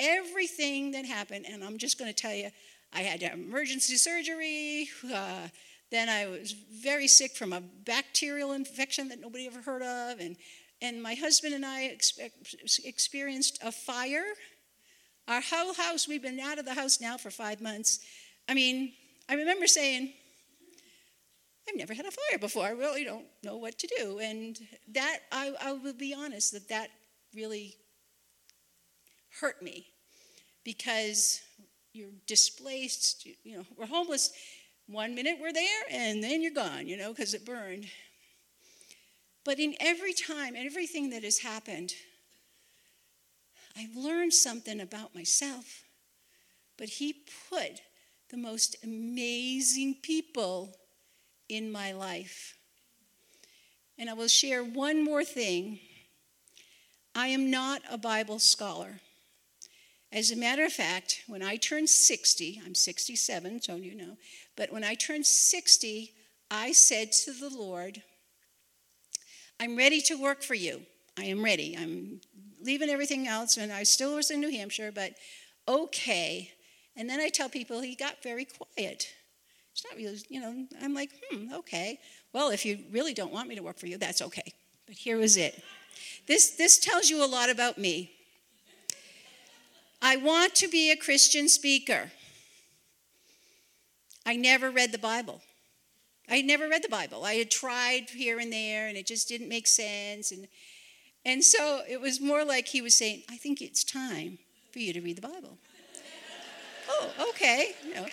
everything that happened, and I'm just going to tell you, I had emergency surgery. Uh, then I was very sick from a bacterial infection that nobody ever heard of, and and my husband and I experienced a fire. Our whole house, we've been out of the house now for five months. I mean, I remember saying, I've never had a fire before. I really don't know what to do. And that, I, I will be honest, that that really hurt me because you're displaced. You know, we're homeless. One minute we're there, and then you're gone, you know, because it burned. But in every time, everything that has happened, I've learned something about myself. But He put the most amazing people in my life. And I will share one more thing. I am not a Bible scholar. As a matter of fact, when I turned 60, I'm 67, so you know, but when I turned 60, I said to the Lord, I'm ready to work for you. I am ready. I'm leaving everything else, and I still was in New Hampshire, but okay. And then I tell people he got very quiet. It's not really, you know, I'm like, hmm, okay. Well, if you really don't want me to work for you, that's okay. But here was it. This, this tells you a lot about me. I want to be a Christian speaker. I never read the Bible. I had never read the Bible. I had tried here and there, and it just didn't make sense. And, and so it was more like he was saying, I think it's time for you to read the Bible. Oh, okay. Know.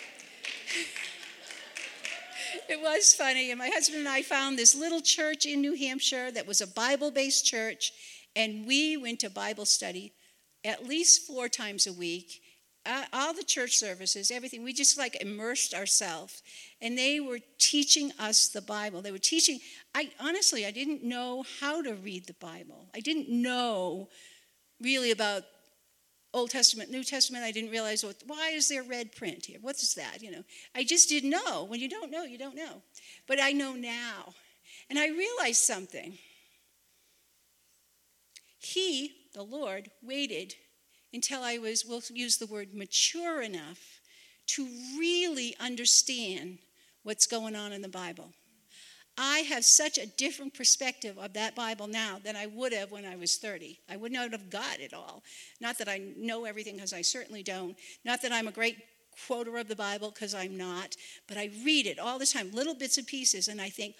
it was funny. And my husband and I found this little church in New Hampshire that was a Bible based church, and we went to Bible study at least four times a week uh, all the church services, everything, we just like immersed ourselves. And they were teaching us the Bible. They were teaching, I honestly, I didn't know how to read the Bible. I didn't know really about Old Testament, New Testament. I didn't realize what, why is there red print here? What is that? You know, I just didn't know. When you don't know, you don't know. But I know now. And I realized something. He, the Lord, waited until I was, we'll use the word mature enough to really understand what's going on in the Bible. I have such a different perspective of that Bible now than I would have when I was 30. I would not have got it all. Not that I know everything, because I certainly don't. Not that I'm a great quoter of the Bible, because I'm not. But I read it all the time, little bits and pieces, and I think,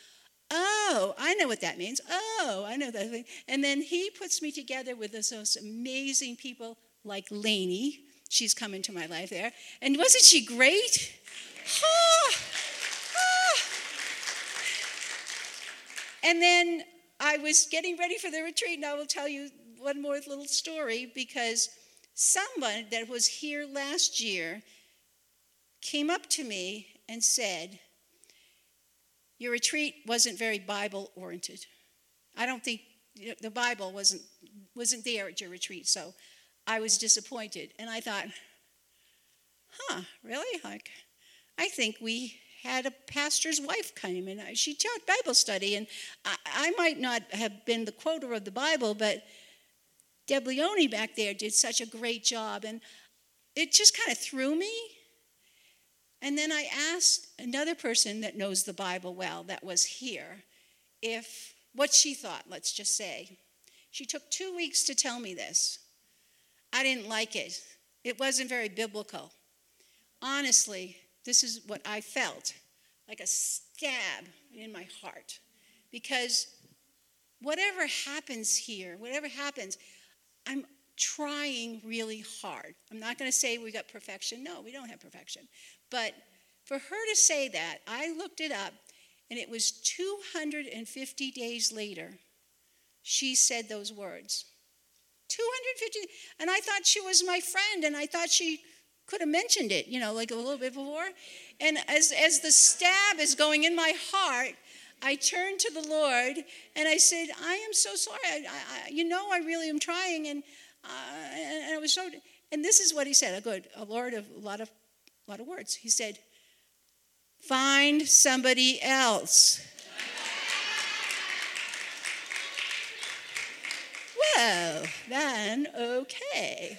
oh, I know what that means. Oh, I know that. And then he puts me together with those amazing people like Lainey. She's come into my life there. And wasn't she great? Ah, And then I was getting ready for the retreat, and I will tell you one more little story because someone that was here last year came up to me and said, Your retreat wasn't very Bible oriented. I don't think the Bible wasn't, wasn't there at your retreat, so I was disappointed. And I thought, huh, really? Like, I think we had a pastor's wife come and she taught Bible study. And I, I might not have been the quoter of the Bible, but Deb Leone back there did such a great job. And it just kind of threw me. And then I asked another person that knows the Bible well that was here if what she thought, let's just say. She took two weeks to tell me this. I didn't like it. It wasn't very biblical. Honestly, this is what I felt like a stab in my heart. Because whatever happens here, whatever happens, I'm trying really hard. I'm not going to say we got perfection. No, we don't have perfection. But for her to say that, I looked it up, and it was 250 days later, she said those words. 250 and i thought she was my friend and i thought she could have mentioned it you know like a little bit before. And as as the stab is going in my heart i turned to the lord and i said i am so sorry. I, I, you know i really am trying and uh, and, i was so and this is what he said. A good a lord of a lot of a lot of words. He said find somebody else. Well, then, okay.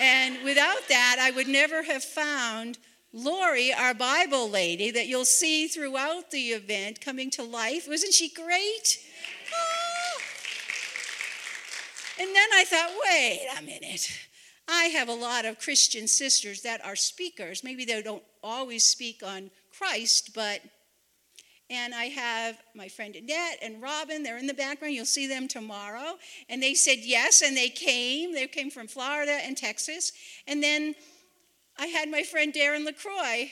And without that, I would never have found Lori, our Bible lady, that you'll see throughout the event coming to life. Wasn't she great? Oh. And then I thought, wait a minute. I have a lot of Christian sisters that are speakers. Maybe they don't always speak on Christ, but and I have my friend Annette and Robin. They're in the background. You'll see them tomorrow. And they said yes, and they came. They came from Florida and Texas. And then I had my friend Darren LaCroix,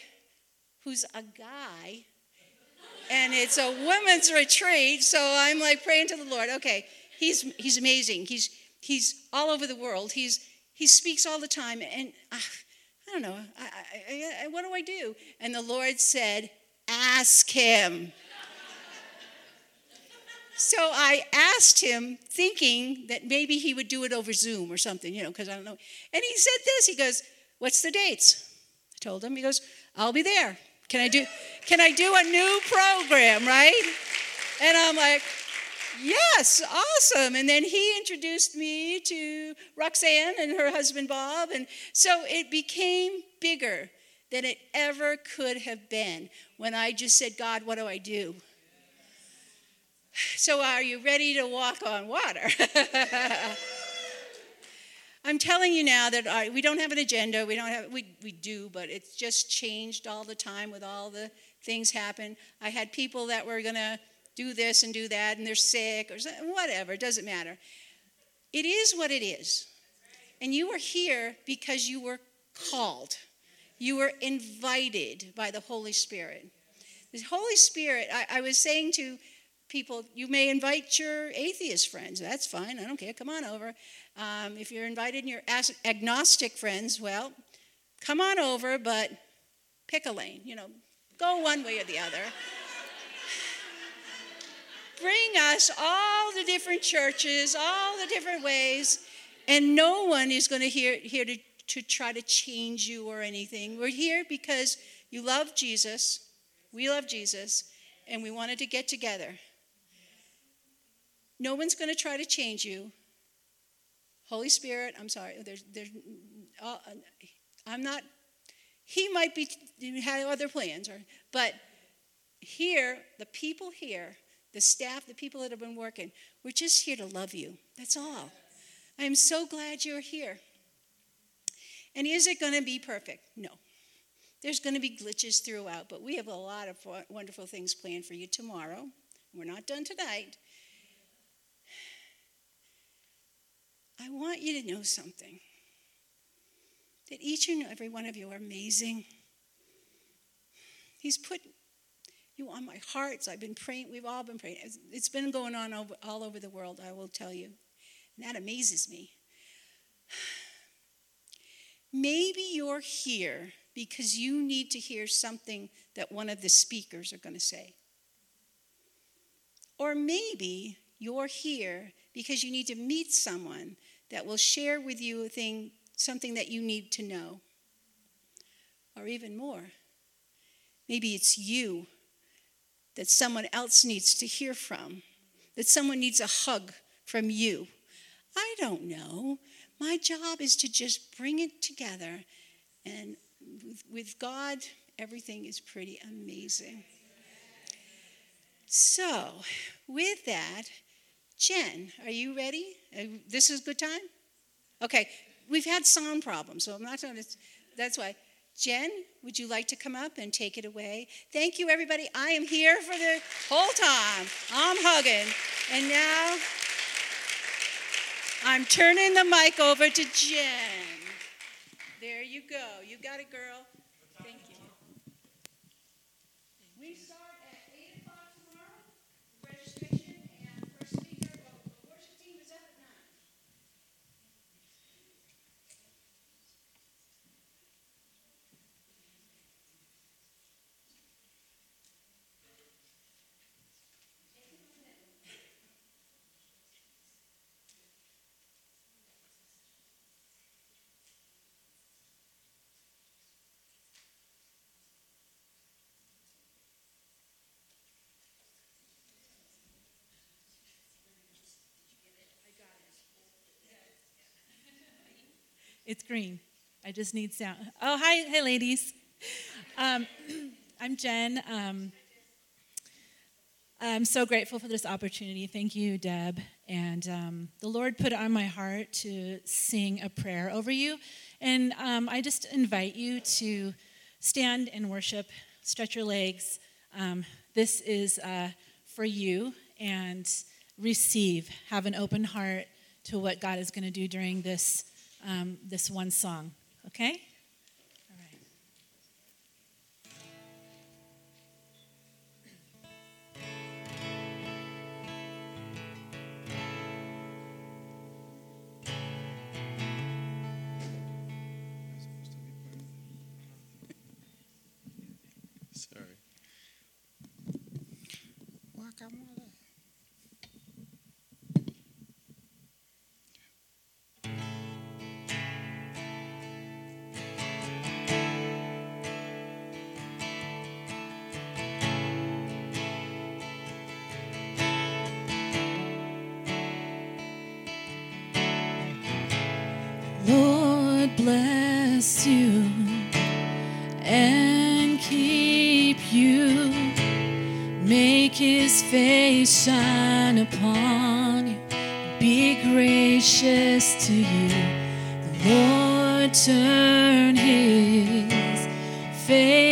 who's a guy. And it's a women's retreat. So I'm like praying to the Lord. Okay, he's, he's amazing. He's, he's all over the world. He's, he speaks all the time. And uh, I don't know, I, I, I, what do I do? And the Lord said, Ask him. So I asked him, thinking that maybe he would do it over Zoom or something, you know, because I don't know. And he said this. He goes, "What's the dates?" I told him. He goes, "I'll be there. Can I do? Can I do a new program, right?" And I'm like, Yes, awesome. And then he introduced me to Roxanne and her husband Bob. And so it became bigger than it ever could have been when I just said, God, what do I do? So are you ready to walk on water? I'm telling you now that I, we don't have an agenda. We don't have we we do, but it's just changed all the time with all the things happen. I had people that were to do this and do that, and they're sick or whatever, it doesn't matter. It is what it is. And you are here because you were called, you were invited by the Holy Spirit. The Holy Spirit, I, I was saying to people, you may invite your atheist friends. That's fine. I don't care. Come on over. Um, if you're invited and your agnostic friends, well, come on over, but pick a lane. You know, go one way or the other bring us all the different churches, all the different ways, and no one is going to here, here to, to try to change you or anything. We're here because you love Jesus, we love Jesus, and we wanted to get together. No one's going to try to change you. Holy Spirit, I'm sorry, there's, there's, uh, I'm not, he might be, have other plans, or, but here, the people here the staff, the people that have been working. We're just here to love you. That's all. I am so glad you're here. And is it going to be perfect? No. There's going to be glitches throughout, but we have a lot of wonderful things planned for you tomorrow. We're not done tonight. I want you to know something that each and every one of you are amazing. He's put you on my hearts. I've been praying. We've all been praying. It's been going on all over the world, I will tell you. And that amazes me. Maybe you're here because you need to hear something that one of the speakers are going to say. Or maybe you're here because you need to meet someone that will share with you a thing, something that you need to know. Or even more, maybe it's you that someone else needs to hear from, that someone needs a hug from you. I don't know. My job is to just bring it together. And with, God, everything is pretty amazing. So, with that, Jen, are you ready? Uh, this is a good time? Okay, we've had sound problems, so I'm not going to, that's why. Jen, would you like to come up and take it away? Thank you, everybody. I am here for the whole time. I'm hugging. And now I'm turning the mic over to Jen. There you go. You got it, girl. It's green. I just need sound. Oh, hi, hey, ladies. Um, I'm Jen. Um, I'm so grateful for this opportunity. Thank you, Deb. And um, the Lord put it on my heart to sing a prayer over you. And um, I just invite you to stand and worship, stretch your legs. Um, this is uh, for you and receive. Have an open heart to what God is going to do during this um, this one song, okay? gracious to you. The Lord turn his face.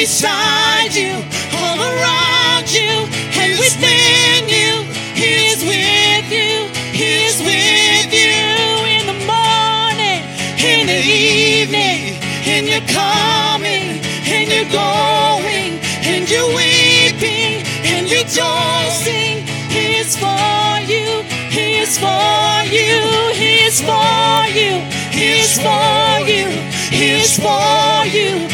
beside you, all around you, and within you. He is with you. He is with you in the morning, in the evening, in your coming, in your going, in your weeping, in your rejoicing. He is for you. He is for you. He is for you. He is for you. He is for you.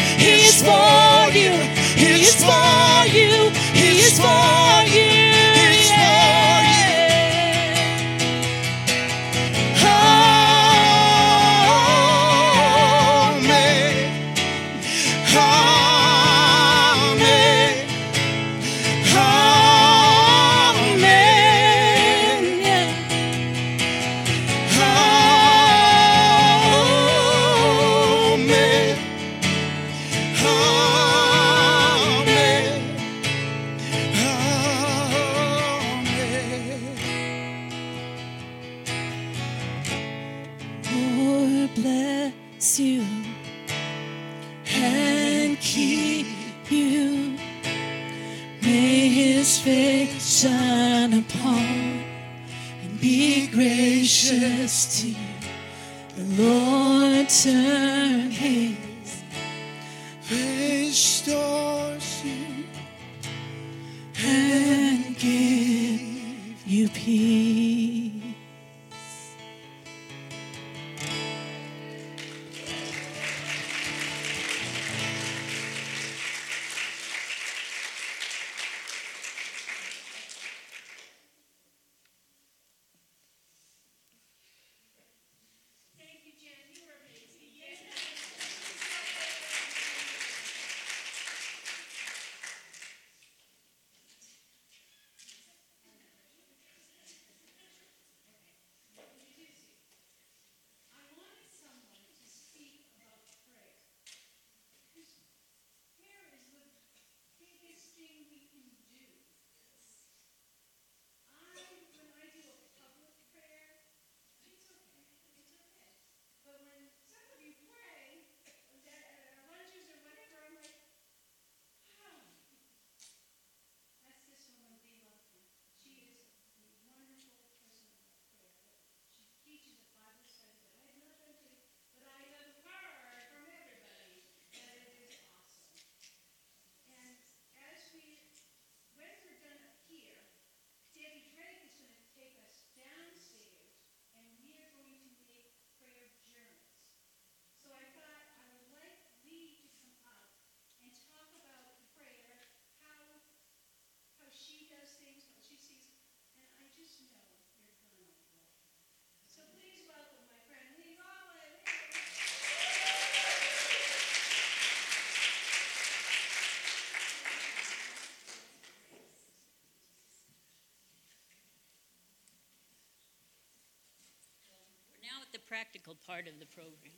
Practical part of the program.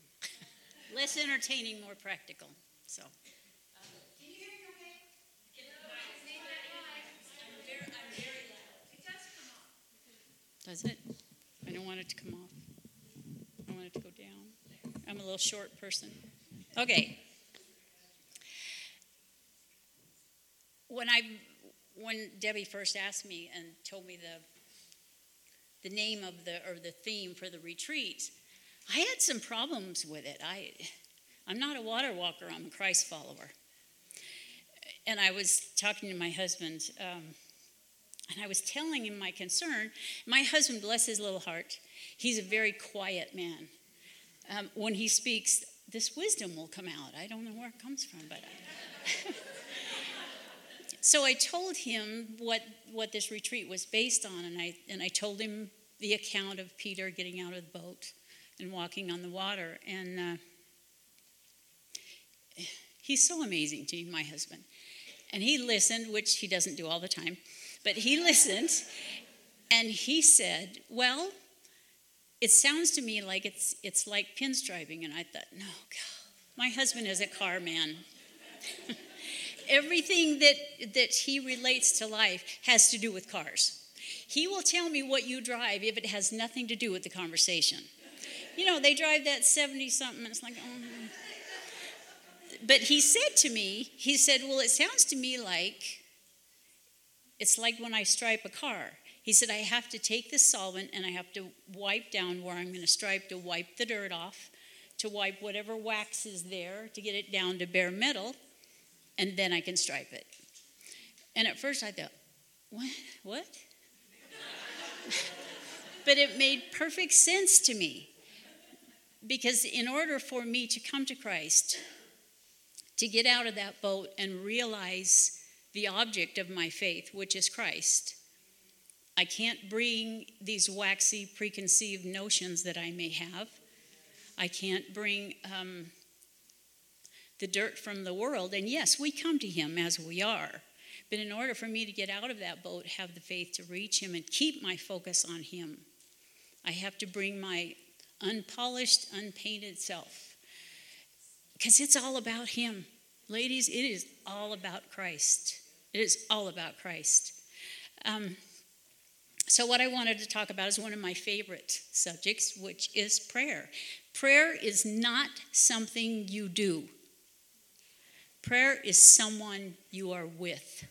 Less entertaining, more practical. So. Does it? I don't want it to come off. I want it to go down. I'm a little short person. Okay. When I when Debbie first asked me and told me the the name of the or the theme for the retreat, I had some problems with it. I I'm not a water walker, I'm a Christ follower. And I was talking to my husband, um, and I was telling him my concern. My husband, bless his little heart, he's a very quiet man. Um, when he speaks, this wisdom will come out. I don't know where it comes from, but. I, so I told him what, what this retreat was based on, and I, and I told him the account of Peter getting out of the boat and walking on the water. And uh, he's so amazing to me, my husband. And he listened, which he doesn't do all the time, but he listened, and he said, Well, it sounds to me like it's, it's like pinstriping. And I thought, No, God, my husband is a car man. Everything that, that he relates to life has to do with cars. He will tell me what you drive if it has nothing to do with the conversation. You know, they drive that 70 something, it's like, oh. But he said to me, he said, Well, it sounds to me like it's like when I stripe a car. He said, I have to take the solvent and I have to wipe down where I'm going to stripe to wipe the dirt off, to wipe whatever wax is there, to get it down to bare metal, and then I can stripe it. And at first I thought, What? What? but it made perfect sense to me. Because in order for me to come to Christ, to get out of that boat and realize the object of my faith, which is Christ, I can't bring these waxy preconceived notions that I may have. I can't bring um, the dirt from the world. And yes, we come to Him as we are. But in order for me to get out of that boat, have the faith to reach Him and keep my focus on Him, I have to bring my unpolished, unpainted self. Because it's all about Him. Ladies, it is all about Christ. It is all about Christ. Um, so, what I wanted to talk about is one of my favorite subjects, which is prayer. Prayer is not something you do, prayer is someone you are with.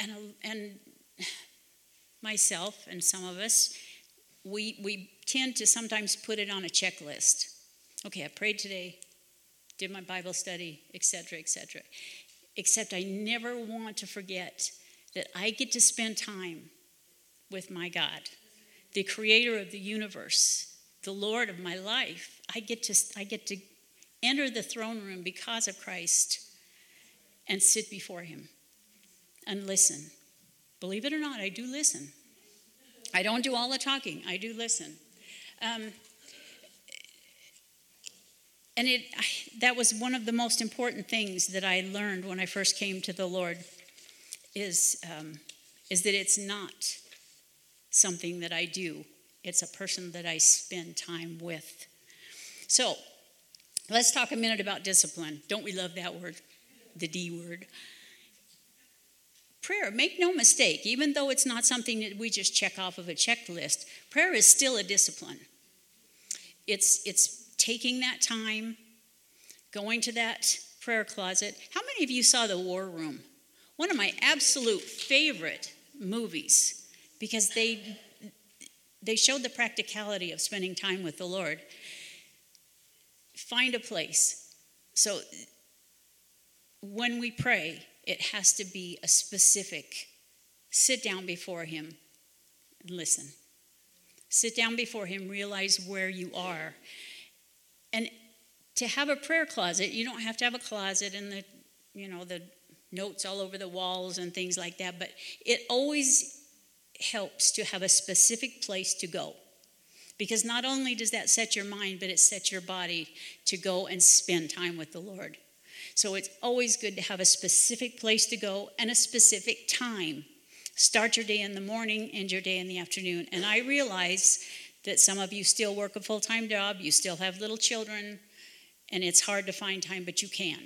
And, and myself and some of us, we, we tend to sometimes put it on a checklist. Okay, I prayed today, did my Bible study, etc., etc. Except I never want to forget that I get to spend time with my God, the creator of the universe, the Lord of my life. I get to I get to enter the throne room because of Christ and sit before him and listen. Believe it or not, I do listen. I don't do all the talking, I do listen. Um, and it, I, that was one of the most important things that I learned when I first came to the Lord is, um, is that it's not something that I do, it's a person that I spend time with. So, let's talk a minute about discipline. Don't we love that word? The D word. Prayer, make no mistake, even though it's not something that we just check off of a checklist, prayer is still a discipline. It's, it's taking that time, going to that prayer closet. How many of you saw The War Room? One of my absolute favorite movies because they they showed the practicality of spending time with the Lord. Find a place. So when we pray, it has to be a specific sit down before him and listen. Sit down before him, realize where you are. And to have a prayer closet, you don't have to have a closet and the, you know, the notes all over the walls and things like that, but it always helps to have a specific place to go. Because not only does that set your mind, but it sets your body to go and spend time with the Lord. So it's always good to have a specific place to go and a specific time. Start your day in the morning, end your day in the afternoon. And I realize that some of you still work a full time job, you still have little children, and it's hard to find time, but you can.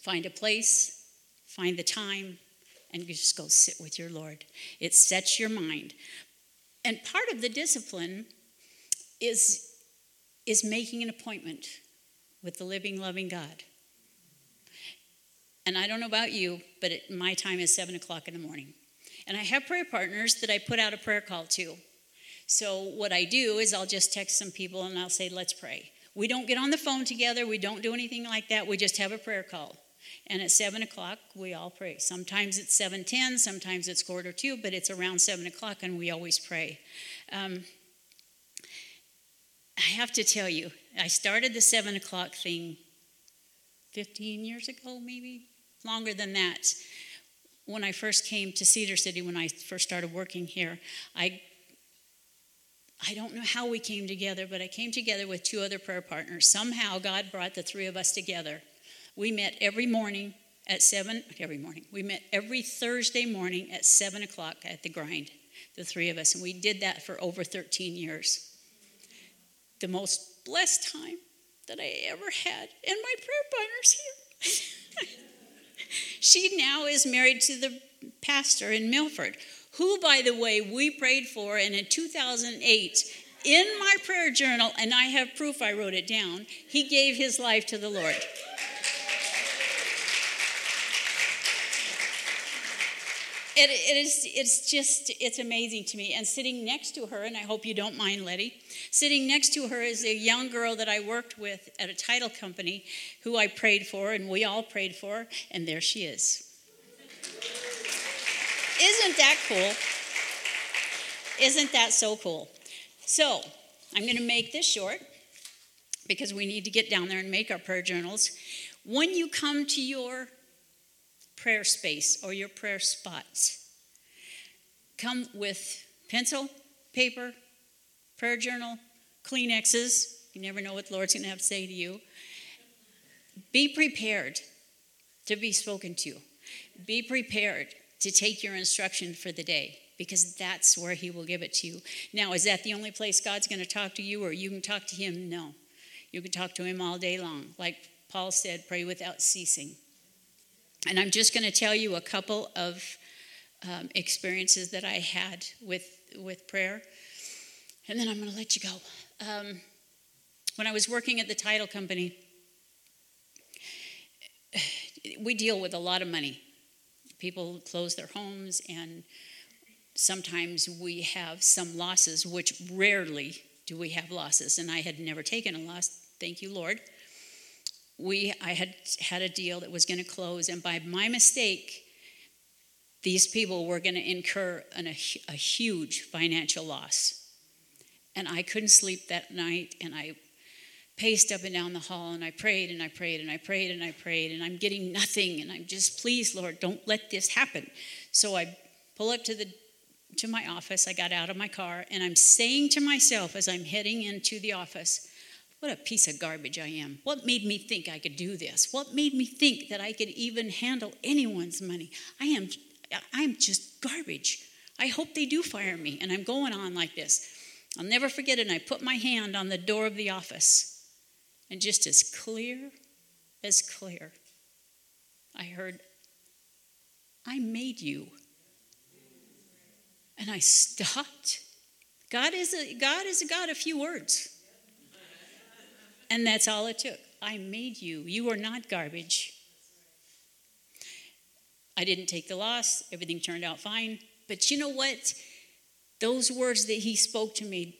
Find a place, find the time, and just go sit with your Lord. It sets your mind. And part of the discipline is, is making an appointment with the living, loving God. And I don't know about you, but it, my time is 7 o'clock in the morning. And I have prayer partners that I put out a prayer call to. So what I do is I'll just text some people and I'll say, let's pray. We don't get on the phone together, we don't do anything like that, we just have a prayer call. And at 7 o'clock, we all pray. Sometimes it's 7.10, sometimes it's quarter to, but it's around 7 o'clock and we always pray. Um, I have to tell you, I started the 7 o'clock thing 15 years ago, maybe, longer than that. When I first came to Cedar City, when I first started working here, I I don't know how we came together, but I came together with two other prayer partners. Somehow God brought the three of us together. We met every morning at seven, every morning. We met every Thursday morning at seven o'clock at the grind, the three of us. And we did that for over 13 years. The most blessed time that I ever had. And my prayer partner's here. She now is married to the pastor in Milford, who, by the way, we prayed for. And in 2008, in my prayer journal, and I have proof I wrote it down, he gave his life to the Lord. It, it is it's just it's amazing to me and sitting next to her and i hope you don't mind letty sitting next to her is a young girl that i worked with at a title company who i prayed for and we all prayed for and there she is. Isn't that cool? Isn't that so cool? So i'm going to make this short because we need to get down there and make our prayer journals. When you come to your prayer space or your prayer spots. Come with pencil, paper, prayer journal, Kleenexes. You never know what the Lord's going to have to say to you. Be prepared to be spoken to. Be prepared to take your instruction for the day because that's where He will give it to you. Now, is that the only place God's going to talk to you or you can talk to Him? No. You can talk to Him all day long. Like Paul said, pray without ceasing. And I'm just going to tell you a couple of um, experiences that I had with, with prayer, and then I'm going to let you go. Um, when I was working at the title company, we deal with a lot of money. People close their homes, and sometimes we have some losses, which rarely do we have losses. And I had never taken a loss, thank you, Lord. We, I had had a deal that was going to close, and by my mistake, these people were going to incur an, a, a huge financial loss. And I couldn't sleep that night, and I paced up and down the hall and I prayed and I prayed and I prayed and I prayed and I'm getting nothing and I'm just please Lord don't let this happen. So I pull up to the to my office. I got out of my car and I'm saying to myself as I'm heading into the office, what a piece of garbage I am. What made me think I could do this? What made me think that I could even handle anyone's money? I am I am just garbage. I hope they do fire me and I'm going on like this. I'll never forget it. And I put my hand on the door of the office and just as clear as clear, I heard, I made you. And I stopped. God is a God is a God of few words. And that's all it took. I made you. You are not garbage. I didn't take the loss. Everything turned out fine. But you know what? Those words that he spoke to me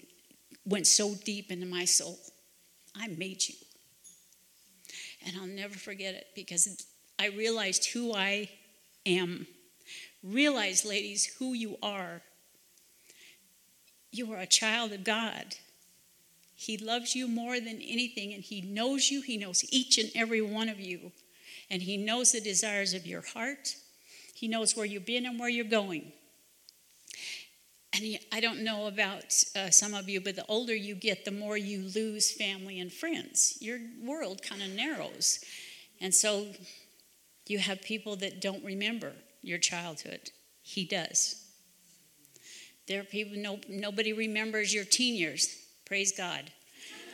went so deep into my soul. I made you. And I'll never forget it because I realized who I am. Realize, ladies, who you are. You are a child of God. He loves you more than anything, and He knows you. He knows each and every one of you. And He knows the desires of your heart. He knows where you've been and where you're going. And I don't know about uh, some of you, but the older you get, the more you lose family and friends. Your world kind of narrows. And so you have people that don't remember your childhood. He does. There are people, no, nobody remembers your teen years. Praise God.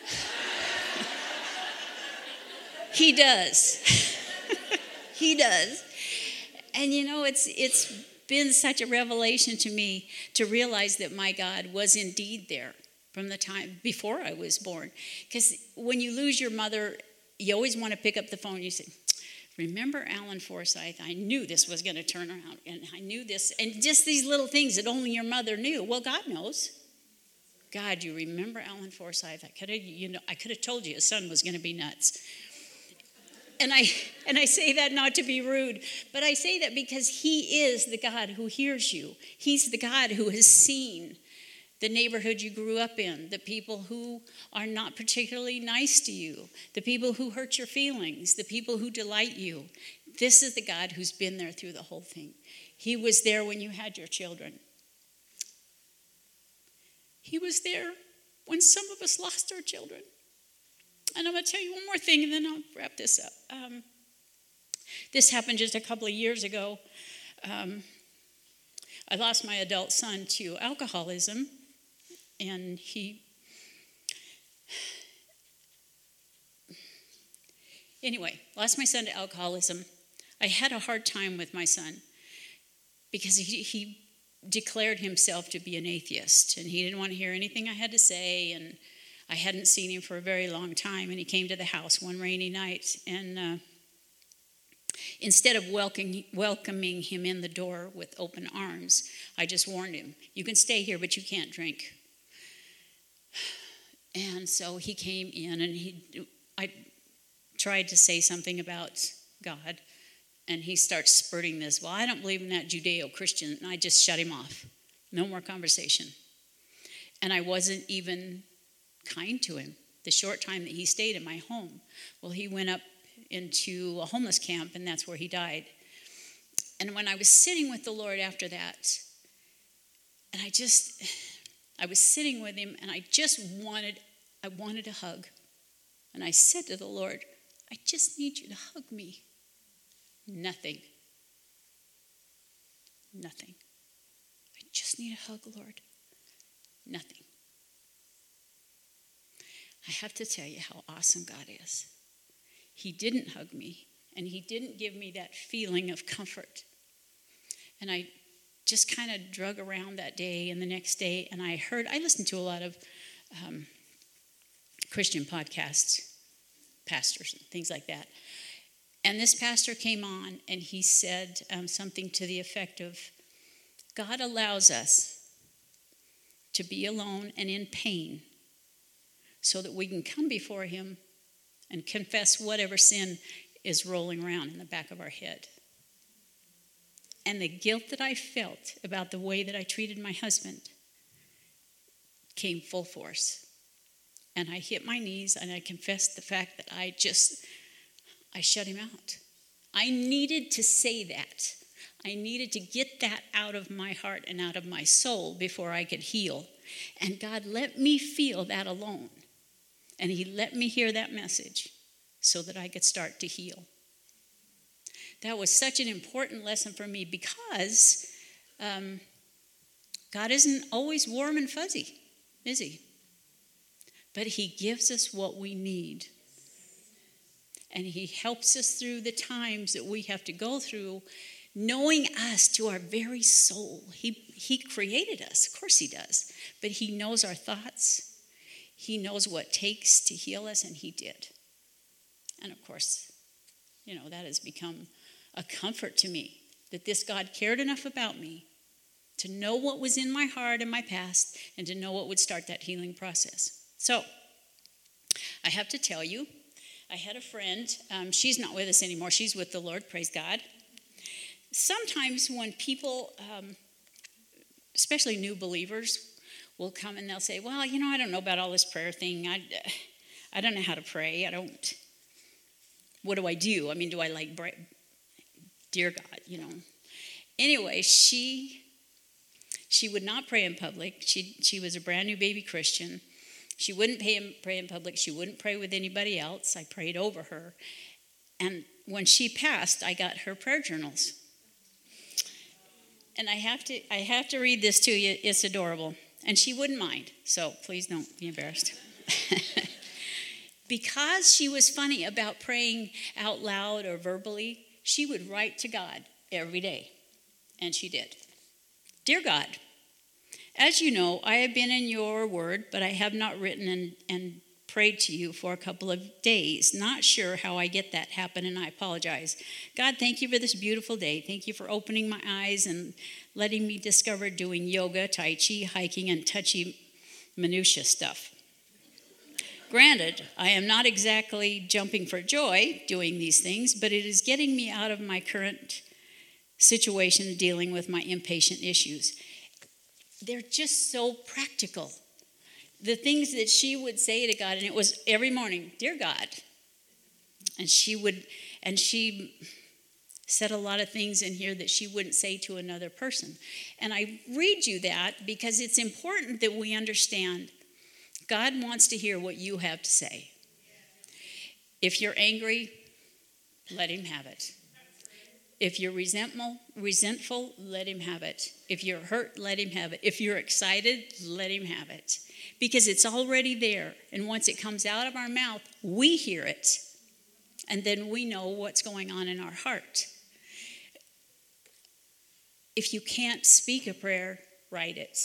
he does. he does. And you know, it's, it's been such a revelation to me to realize that my God was indeed there from the time before I was born. Because when you lose your mother, you always want to pick up the phone you say, Remember Alan Forsyth? I knew this was going to turn around, and I knew this, and just these little things that only your mother knew. Well, God knows. God, you remember Alan Forsyth? I could have, you know, I could have told you his son was going to be nuts and I and I say that not to be rude, but I say that because he is the God who hears you. He's the God who has seen the neighborhood you grew up in, the people who are not particularly nice to you, the people who hurt your feelings, the people who delight you. This is the God who's been there through the whole thing. He was there when you had your children. He was there when some of us lost our children. And I'm going to tell you one more thing and then I'll wrap this up. Um, this happened just a couple of years ago. Um, I lost my adult son to alcoholism, and he. Anyway, lost my son to alcoholism. I had a hard time with my son because he, he declared himself to be an atheist and he didn't want to hear anything I had to say and I hadn't seen him for a very long time, and he came to the house one rainy night. And uh, instead of welcoming, welcoming him in the door with open arms, I just warned him, You can stay here, but you can't drink. And so he came in, and he, I tried to say something about God, and he starts spurting this. Well, I don't believe in that Judeo Christian. And I just shut him off. No more conversation. And I wasn't even kind to him the short time that he stayed in my home. Well, he went up into a homeless camp, and that's where he died. And when I was sitting with the Lord after that, and I just, I was sitting with him, and I just wanted, I wanted a hug. And I said to the Lord, I just need you to hug me. Nothing. Nothing. I just need a hug, Lord. Nothing. I have to tell you how awesome God is. He didn't hug me, and He didn't give me that feeling of comfort. And I just kind of drug around that day and the next day, and I heard, I listened to a lot of um, Christian podcasts, pastors, and things like that. And this pastor came on and he said um, something to the effect of God allows us to be alone and in pain so that we can come before Him and confess whatever sin is rolling around in the back of our head. And the guilt that I felt about the way that I treated my husband came full force. And I hit my knees and I confessed the fact that I just, I shut him out. I needed to say that. I needed to get that out of my heart and out of my soul before I could heal. And God let me feel that alone. And He let me hear that message so that I could start to heal. That was such an important lesson for me because um, God isn't always warm and fuzzy, is He? But He gives us what we need. And He helps us through the times that we have to go through knowing us to our very soul. He, he created us, of course, He does, but He knows our thoughts. He knows what takes to heal us, and He did. And of course, you know, that has become a comfort to me that this God cared enough about me to know what was in my heart and my past and to know what would start that healing process. So, I have to tell you, I had a friend, um, she's not with us anymore, she's with the Lord, praise God sometimes when people, um, especially new believers, will come and they'll say, Well, you know, I don't know about all this prayer thing. I, I don't know how to pray. I don't. What do I do? I mean, do I like, dear God, you know? Anyway, she she would not pray in public. She she was a brand new baby Christian. She wouldn't pray in, pray in public. She wouldn't pray with anybody else. I prayed over her. And when she passed, I got her prayer journals and I have to I have to read this to you. It's adorable. And she wouldn't mind. So please don't be embarrassed. because she was funny about praying out loud or verbally, she would write to God every day. And she did. Dear God, as you know, I have been in your word, but I have not written and, and prayed to you for a couple of days. Not sure how I get that happen, and I apologize. God, thank you for this beautiful day. Thank you for opening my eyes and letting me discover doing yoga, Tai Chi, hiking, and touchy minutia stuff. Granted, I am not exactly jumping for joy doing these things, but it is getting me out of my current situation dealing with my impatient issues. They're just so practical the things that she would say to God, and it was every morning, Dear God. And she would, and she said a lot of things in here that she wouldn't say to another person. And I read you that because it's important that we understand God wants to hear what you have to say. If you're angry, let him have it. If you're resentful, resentful, let him have it. If you're hurt, let him have it. If you're excited, let him have it because it's already there. And once it comes out of our mouth, we hear it. And then we know what's going on in our heart. If you can't speak a prayer, write it.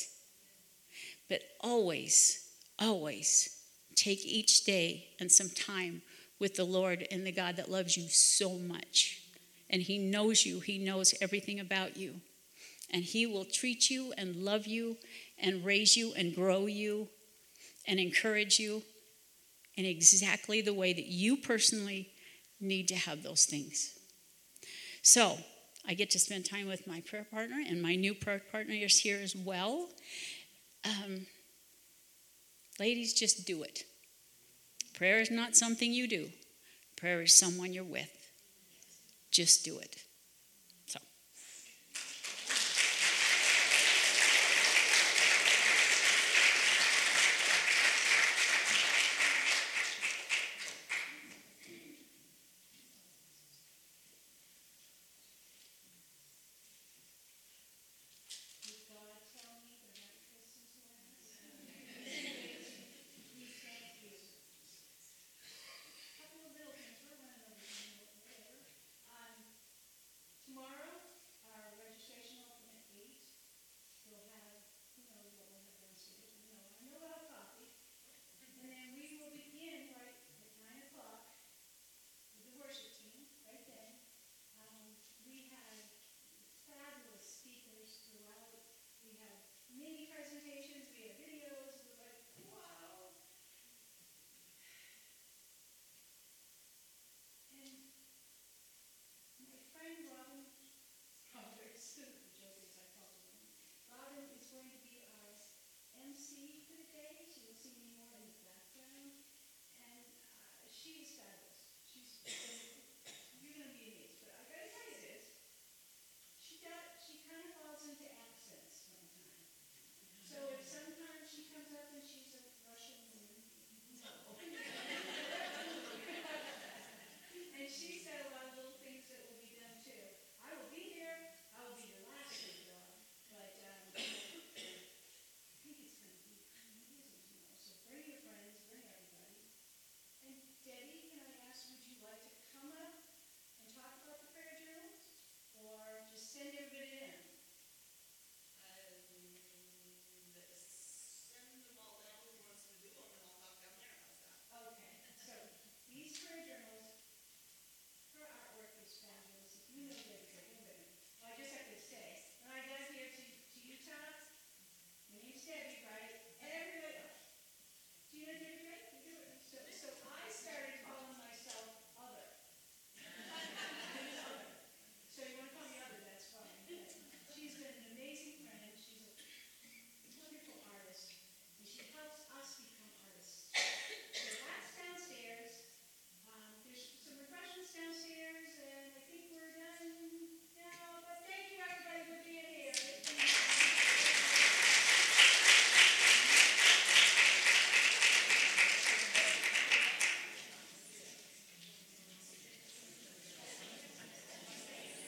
But always, always take each day and some time with the Lord and the God that loves you so much. And He knows you, He knows everything about you. And He will treat you and love you and raise you and grow you and encourage you in exactly the way that you personally need to have those things. So, I get to spend time with my prayer partner, and my new prayer partner is here as well. Um, ladies, just do it. Prayer is not something you do, prayer is someone you're with. Just do it.